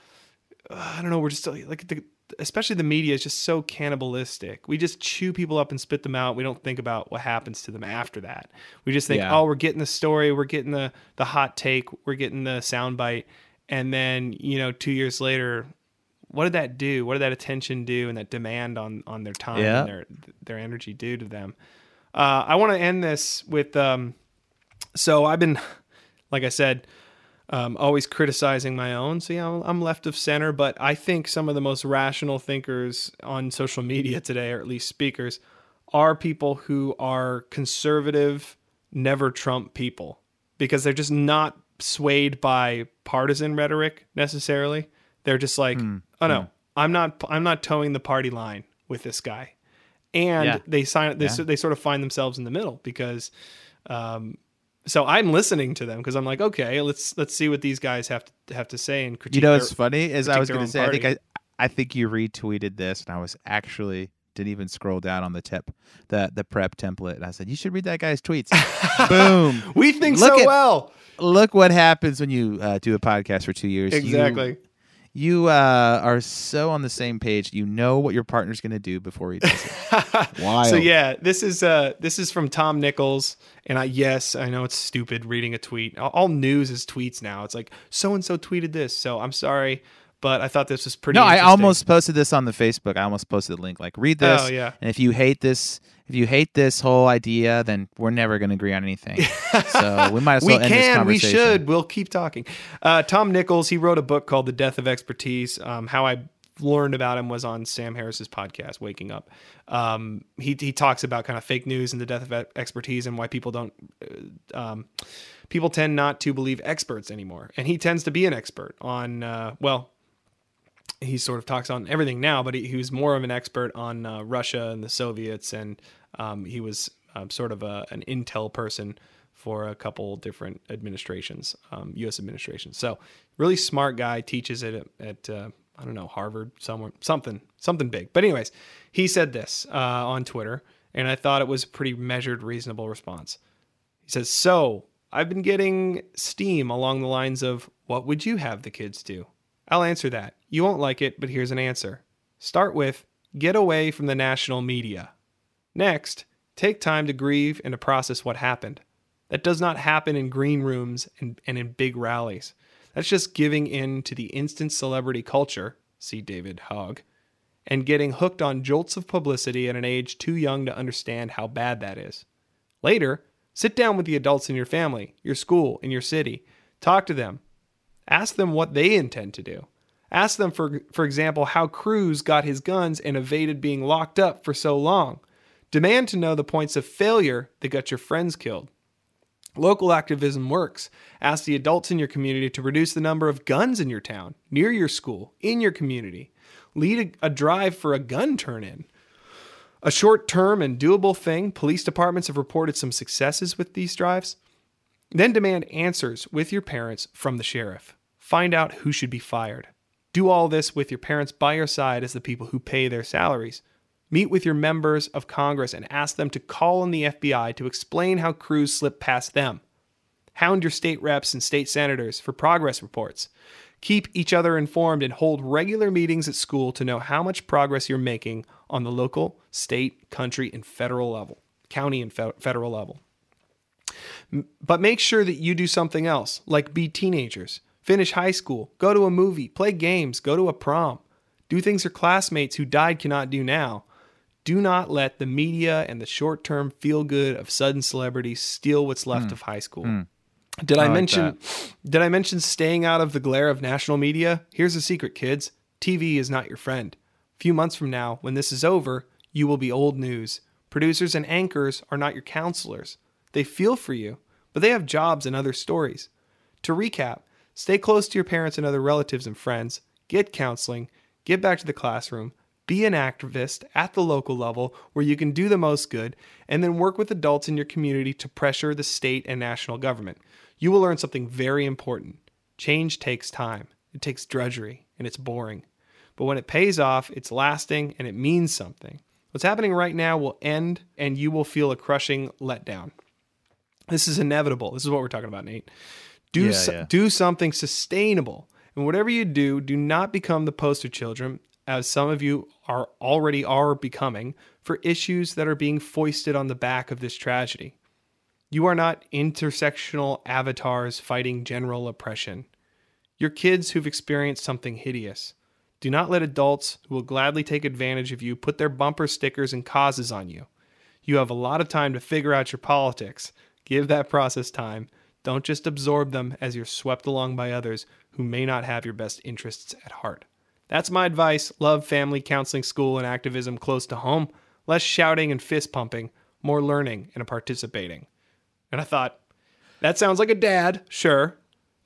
[SPEAKER 2] uh, I don't know. We're just like the, especially the media is just so cannibalistic. We just chew people up and spit them out. We don't think about what happens to them after that. We just think,
[SPEAKER 3] Yeah.
[SPEAKER 2] oh, we're getting the story, we're getting the the hot take, we're getting the soundbite, and then you know, two years later, what did that do? What did that attention do and that demand on on their time
[SPEAKER 3] Yeah.
[SPEAKER 2] and their their energy do to them? Uh, I want to end this with um, so I've been, like I said, um, always criticizing my own. So, know, I'm left of center, but I think some of the most rational thinkers on social media today, or at least speakers, are people who are conservative, never Trump people because they're just not swayed by partisan rhetoric necessarily. They're just like, oh no, I'm not, I'm not towing the party line with this guy. And
[SPEAKER 3] Yeah.
[SPEAKER 2] they sign, they,
[SPEAKER 3] Yeah.
[SPEAKER 2] they sort of find themselves in the middle because, um, so I'm listening to them because I'm like, okay, let's let's see what these guys have to have to say and critique.
[SPEAKER 3] You know
[SPEAKER 2] their-
[SPEAKER 3] funny is I was going to say I think. I I think you retweeted this and I was actually didn't even scroll down on the tip the the prep template and I said you should read that guy's tweets. Boom.
[SPEAKER 2] we think
[SPEAKER 3] Look
[SPEAKER 2] so
[SPEAKER 3] at-
[SPEAKER 2] well.
[SPEAKER 3] Look what happens when you uh, do a podcast for 2 years.
[SPEAKER 2] Exactly.
[SPEAKER 3] You, uh, are so on the same page. You know what your partner's going to do before he does it. Wild.
[SPEAKER 2] So yeah, this is uh this is from Tom Nichols, and I yes I know it's stupid reading a tweet. All, all news is tweets now. It's like so and so tweeted this. So I'm sorry, but I thought this was pretty.
[SPEAKER 3] No, I almost posted this on the Facebook. I almost posted the link. Like, read this.
[SPEAKER 2] Oh, yeah.
[SPEAKER 3] And if you hate this, if you hate this whole idea, then we're never going to agree on anything. so we might as
[SPEAKER 2] we
[SPEAKER 3] well end this
[SPEAKER 2] can, we should. We'll keep talking. Uh, Tom Nichols, he wrote a book called The Death of Expertise. Um, how I learned about him was on Sam Harris's podcast, Waking Up. Um, he he talks about kind of fake news and the death of expertise and why people don't. Uh, um, people tend not to believe experts anymore, and he tends to be an expert on. Uh, well, he sort of talks on everything now, but he, he was more of an expert on uh, Russia and the Soviets, and um, he was um, sort of a, an intel person for a couple different administrations, um, U.S. administrations. So, really smart guy, teaches it at, at uh, I don't know Harvard somewhere, something, something big. But anyways, he said this uh, on Twitter, and I thought it was a pretty measured, reasonable response. He says, "So I've been getting steam along the lines of what would you have the kids do?" I'll answer that. You won't like it, but here's an answer. Start with get away from the national media. Next, take time to grieve and to process what happened. That does not happen in green rooms and, and in big rallies. That's just giving in to the instant celebrity culture, see David Hogg, and getting hooked on jolts of publicity at an age too young to understand how bad that is. Later, sit down with the adults in your family, your school, in your city. Talk to them. Ask them what they intend to do. Ask them, for, for example, how Cruz got his guns and evaded being locked up for so long. Demand to know the points of failure that got your friends killed. Local activism works. Ask the adults in your community to reduce the number of guns in your town, near your school, in your community. Lead a, a drive for a gun turn in. A short term and doable thing, police departments have reported some successes with these drives. Then demand answers with your parents from the sheriff. Find out who should be fired. Do all this with your parents by your side as the people who pay their salaries. Meet with your members of Congress and ask them to call on the FBI to explain how Cruz slipped past them. Hound your state reps and state senators for progress reports. Keep each other informed and hold regular meetings at school to know how much progress you're making on the local, state, country, and federal level, county and fe- federal level. But make sure that you do something else, like be teenagers, finish high school, go to a movie, play games, go to a prom, do things your classmates who died cannot do now. Do not let the media and the short term feel good of sudden celebrity steal what's left hmm. of high school. Hmm. Did I,
[SPEAKER 3] like
[SPEAKER 2] mention did I mention staying out of the glare of national media? Here's a secret, kids. TV is not your friend. A few months from now, when this is over, you will be old news. Producers and anchors are not your counselors. They feel for you, but they have jobs and other stories. To recap, Stay close to your parents and other relatives and friends. Get counseling. Get back to the classroom. Be an activist at the local level where you can do the most good, and then work with adults in your community to pressure the state and national government. You will learn something very important. Change takes time, it takes drudgery, and it's boring. But when it pays off, it's lasting and it means something. What's happening right now will end, and you will feel a crushing letdown. This is inevitable. This is what we're talking about, Nate. Do
[SPEAKER 3] Yeah,
[SPEAKER 2] so-
[SPEAKER 3] yeah.
[SPEAKER 2] do something sustainable. And whatever you do, do not become the poster children, as some of you are already are becoming, for issues that are being foisted on the back of this tragedy. You are not intersectional avatars fighting general oppression. You're kids who've experienced something hideous. Do not let adults who will gladly take advantage of you put their bumper stickers and causes on you. You have a lot of time to figure out your politics. Give that process time. Don't just absorb them as you're swept along by others who may not have your best interests at heart. That's my advice. Love family, counseling, school, and activism close to home. Less shouting and fist pumping, more learning and participating. And I thought, that sounds like a dad, sure.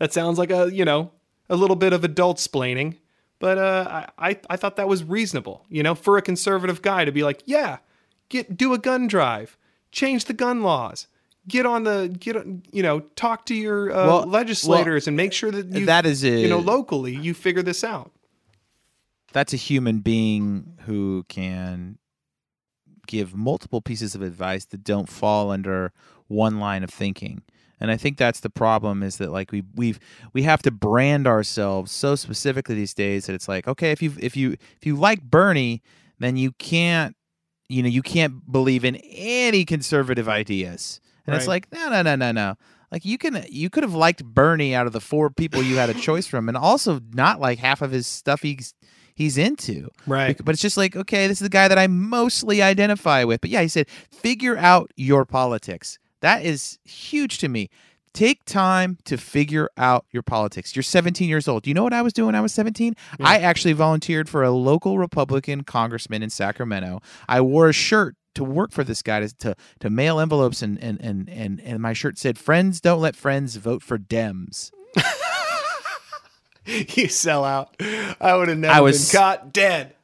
[SPEAKER 2] That sounds like a, you know, a little bit of adult splaining. But uh, I, I, I thought that was reasonable, you know, for a conservative guy to be like, yeah, get do a gun drive, change the gun laws, get on the get, on- you know, talk to your uh,
[SPEAKER 3] Well-
[SPEAKER 2] legislators and make sure that you,
[SPEAKER 3] that is
[SPEAKER 2] you know, locally you figure this out.
[SPEAKER 3] that's a human being who can give multiple pieces of advice that don't fall under one line of thinking and i think that's the problem is that like we we've we have to brand ourselves so specifically these days that it's like okay if you if you if you like bernie then you can't you know you can't believe in any conservative ideas and it's like no no no no no like you can you could have liked bernie out of the four people you had a choice from and also not like half of his stuff he's he's into
[SPEAKER 2] Right.
[SPEAKER 3] But it's just like, okay, this is the guy that I mostly identify with. But yeah, he said, figure out your politics. That is huge to me. Take time to figure out your politics. You're 17 years old. You know what I was doing when I was 17? I actually volunteered for a local Republican congressman in Sacramento. I wore a shirt to work for this guy to to, to mail envelopes and, and and and and my shirt said friends don't let friends vote for Dems.
[SPEAKER 2] you sell out. I would have never
[SPEAKER 3] I was-
[SPEAKER 2] been caught dead.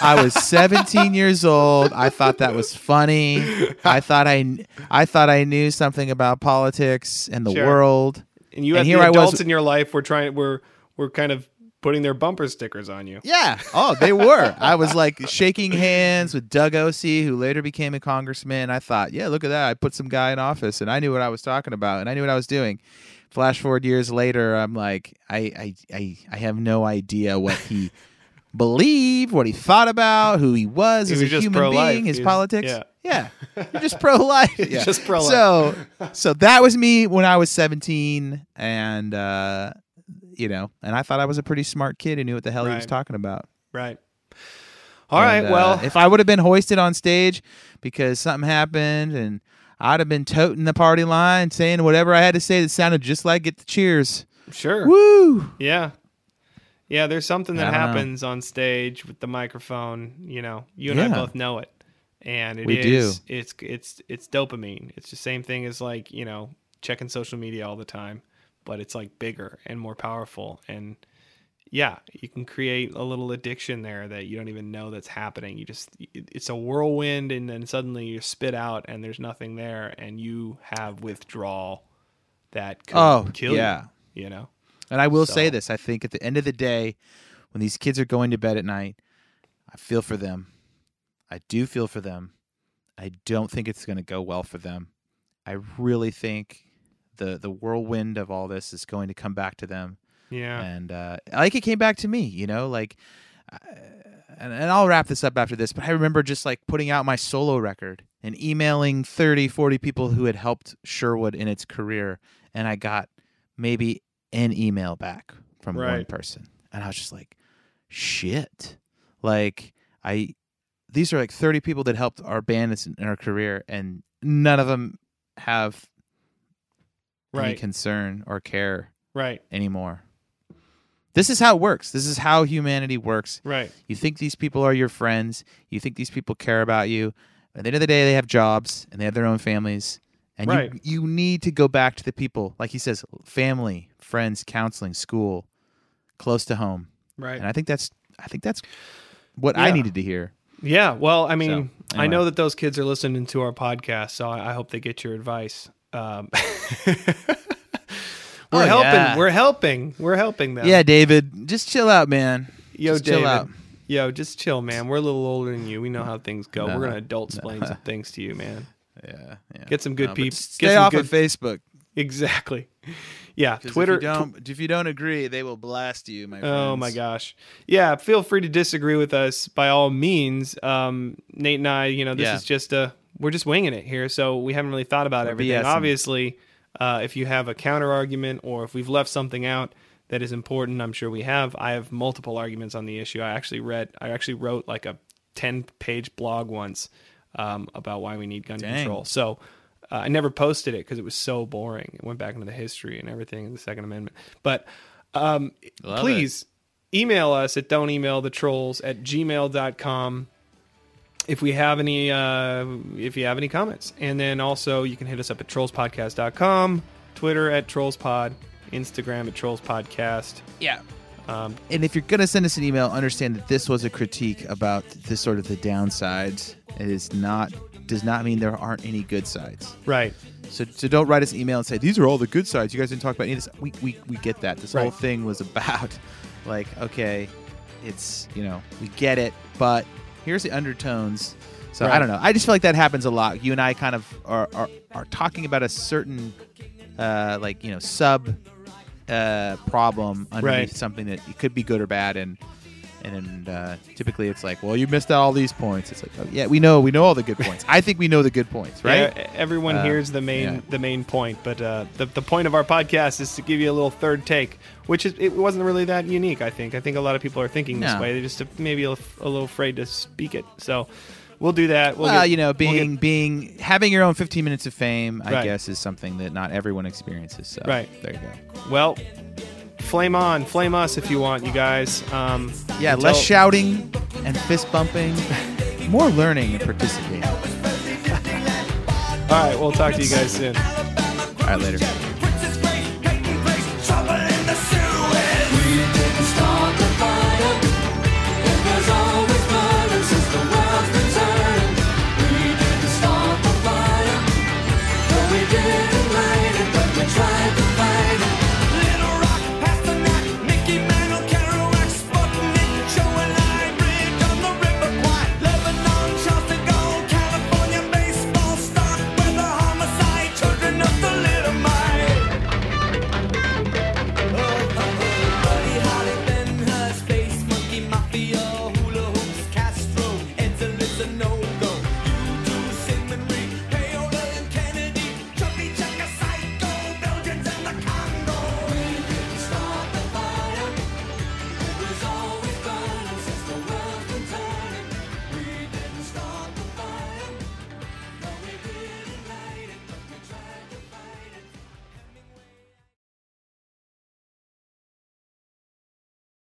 [SPEAKER 3] I was 17 years old. I thought that was funny. I thought I I thought I knew something about politics and the
[SPEAKER 2] Sure.
[SPEAKER 3] world.
[SPEAKER 2] And you
[SPEAKER 3] And
[SPEAKER 2] had
[SPEAKER 3] here
[SPEAKER 2] the
[SPEAKER 3] I was-
[SPEAKER 2] adults in your life were trying were were kind of putting their bumper stickers on you.
[SPEAKER 3] Yeah. Oh, they were. I was like shaking hands with Doug Ose, who later became a congressman. I thought, yeah, look at that. I put some guy in office and I knew what I was talking about and I knew what I was doing. Flash forward years later, I'm like, I I I, I have no idea what he believed, what he thought about, who he was
[SPEAKER 2] He
[SPEAKER 3] as
[SPEAKER 2] was
[SPEAKER 3] a human
[SPEAKER 2] pro-life.
[SPEAKER 3] being, his
[SPEAKER 2] He was-
[SPEAKER 3] politics.
[SPEAKER 2] yeah.
[SPEAKER 3] Yeah. You're just pro life. Yeah.
[SPEAKER 2] Just pro-life.
[SPEAKER 3] So so that was me when I was 17 and uh you know, and I thought I was a pretty smart kid who knew what the hell he was talking about.
[SPEAKER 2] Right. All right.
[SPEAKER 3] And, uh,
[SPEAKER 2] well,
[SPEAKER 3] if I would have been hoisted on stage because something happened and I'd have been toting the party line, saying whatever I had to say that sounded just like get the cheers.
[SPEAKER 2] sure.
[SPEAKER 3] Woo!
[SPEAKER 2] Yeah. Yeah, there's something that
[SPEAKER 3] don't know.
[SPEAKER 2] happens on stage with the microphone, you know. You and I both know it. And it
[SPEAKER 3] We
[SPEAKER 2] is
[SPEAKER 3] do.
[SPEAKER 2] it's it's it's dopamine. It's the same thing as like, you know, checking social media all the time, but it's like bigger and more powerful and yeah, you can create a little addiction there that you don't even know that's happening. You just it's a whirlwind and then suddenly you spit out and there's nothing there and you have withdrawal that could
[SPEAKER 3] Oh,
[SPEAKER 2] kill
[SPEAKER 3] yeah.
[SPEAKER 2] you, you know.
[SPEAKER 3] And I will
[SPEAKER 2] So-
[SPEAKER 3] say this I think at the end of the day, when these kids are going to bed at night, I feel for them. I do feel for them. I don't think it's going to go well for them. I really think the the whirlwind of all this is going to come back to them.
[SPEAKER 2] Yeah.
[SPEAKER 3] and uh, like it came back to me you know like uh, and, and i'll wrap this up after this but i remember just like putting out my solo record and emailing 30 40 people who had helped sherwood in its career and i got maybe an email back from one person and i was just like shit like i these are like 30 people that helped our band in our career and none of them have any concern or care
[SPEAKER 2] Right.
[SPEAKER 3] anymore. This is how it works. This is how humanity works.
[SPEAKER 2] Right.
[SPEAKER 3] You think these people are your friends. You think these people care about you. At the end of the day, they have jobs and they have their own families, And
[SPEAKER 2] Right.
[SPEAKER 3] you you need to go back to the people, like he says, family, friends, counseling, school, close to home.
[SPEAKER 2] Right.
[SPEAKER 3] And I think that's I think that's what I needed to hear.
[SPEAKER 2] Yeah, well, I mean,
[SPEAKER 3] So,
[SPEAKER 2] I know that those kids are listening to our podcast, so I, I hope they get your advice. Um, we're
[SPEAKER 3] Oh,
[SPEAKER 2] helping.
[SPEAKER 3] yeah.
[SPEAKER 2] We're helping. We're helping them.
[SPEAKER 3] Yeah, David, just chill out, man.
[SPEAKER 2] Yo,
[SPEAKER 3] just chill out.
[SPEAKER 2] Yo, just chill, man. We're a little older than you. We know how things go.
[SPEAKER 3] No,
[SPEAKER 2] We're gonna adult
[SPEAKER 3] no.
[SPEAKER 2] explain some things to you, man.
[SPEAKER 3] Yeah, yeah.
[SPEAKER 2] Get some good
[SPEAKER 3] but
[SPEAKER 2] peop-
[SPEAKER 3] Stay off
[SPEAKER 2] good-
[SPEAKER 3] of Facebook.
[SPEAKER 2] Exactly. Yeah, Twitter.
[SPEAKER 3] If you, don't, if you don't agree, they will blast you, my friends.
[SPEAKER 2] Oh my gosh. Yeah, feel free to disagree with us by all means. Um, Nate and I, you know, this
[SPEAKER 3] Yeah.
[SPEAKER 2] is just a we're just winging it here, so we haven't really thought about
[SPEAKER 3] We're
[SPEAKER 2] everything.
[SPEAKER 3] BSing.
[SPEAKER 2] Obviously, uh, if you have a counter argument or if we've left something out that is important, I'm sure we have. I have multiple arguments on the issue. I actually read, I actually wrote like a 10 page blog once um, about why we need gun
[SPEAKER 3] Dang.
[SPEAKER 2] control. So uh, I never posted it because it was so boring. It went back into the history and everything in the Second Amendment. But um,
[SPEAKER 3] Love
[SPEAKER 2] please email us at don't email the trolls at gmail.com if we have any uh, if you have any comments and then also you can hit us up at trollspodcast.com twitter at trollspod instagram at trollspodcast
[SPEAKER 3] Yeah.
[SPEAKER 2] um,
[SPEAKER 3] And if you're gonna send us an email, understand that this was a critique about this sort of the downsides. It is not does not mean there aren't any good sides.
[SPEAKER 2] right
[SPEAKER 3] So, so don't write us an email and say these are all the good sides. You guys didn't talk about any of this. We we, we get that. This whole thing was about like okay, it's you know we get it, but here's the undertones. So I don't know. I just feel like that happens a lot. You and I kind of are are, are talking about a certain uh, like you know sub uh, problem underneath
[SPEAKER 2] Right.
[SPEAKER 3] something that it could be good or bad and. And uh, typically, it's like, well, you missed out all these points. It's like, oh, yeah, we know, we know all the good points. I think we know the good points, right?
[SPEAKER 2] Yeah, everyone
[SPEAKER 3] Uh,
[SPEAKER 2] hears the main
[SPEAKER 3] yeah.
[SPEAKER 2] the main point but uh, the, the point of our podcast is to give you a little third take which is it wasn't really that unique i think i think a lot of people are thinking this way they're just maybe a, a little afraid to speak it so we'll do that we'll
[SPEAKER 3] well,
[SPEAKER 2] get-
[SPEAKER 3] you know,
[SPEAKER 2] we'll get-
[SPEAKER 3] being being having your own 15 minutes of fame, I
[SPEAKER 2] Right.
[SPEAKER 3] guess, is something that not everyone experiences. So
[SPEAKER 2] Right.
[SPEAKER 3] there you go.
[SPEAKER 2] Well, flame on, flame us if you want, you guys. Um,
[SPEAKER 3] Yeah,
[SPEAKER 2] until-
[SPEAKER 3] less shouting and fist bumping, more learning and participating.
[SPEAKER 2] All right, we'll talk to you guys soon.
[SPEAKER 3] All right, later.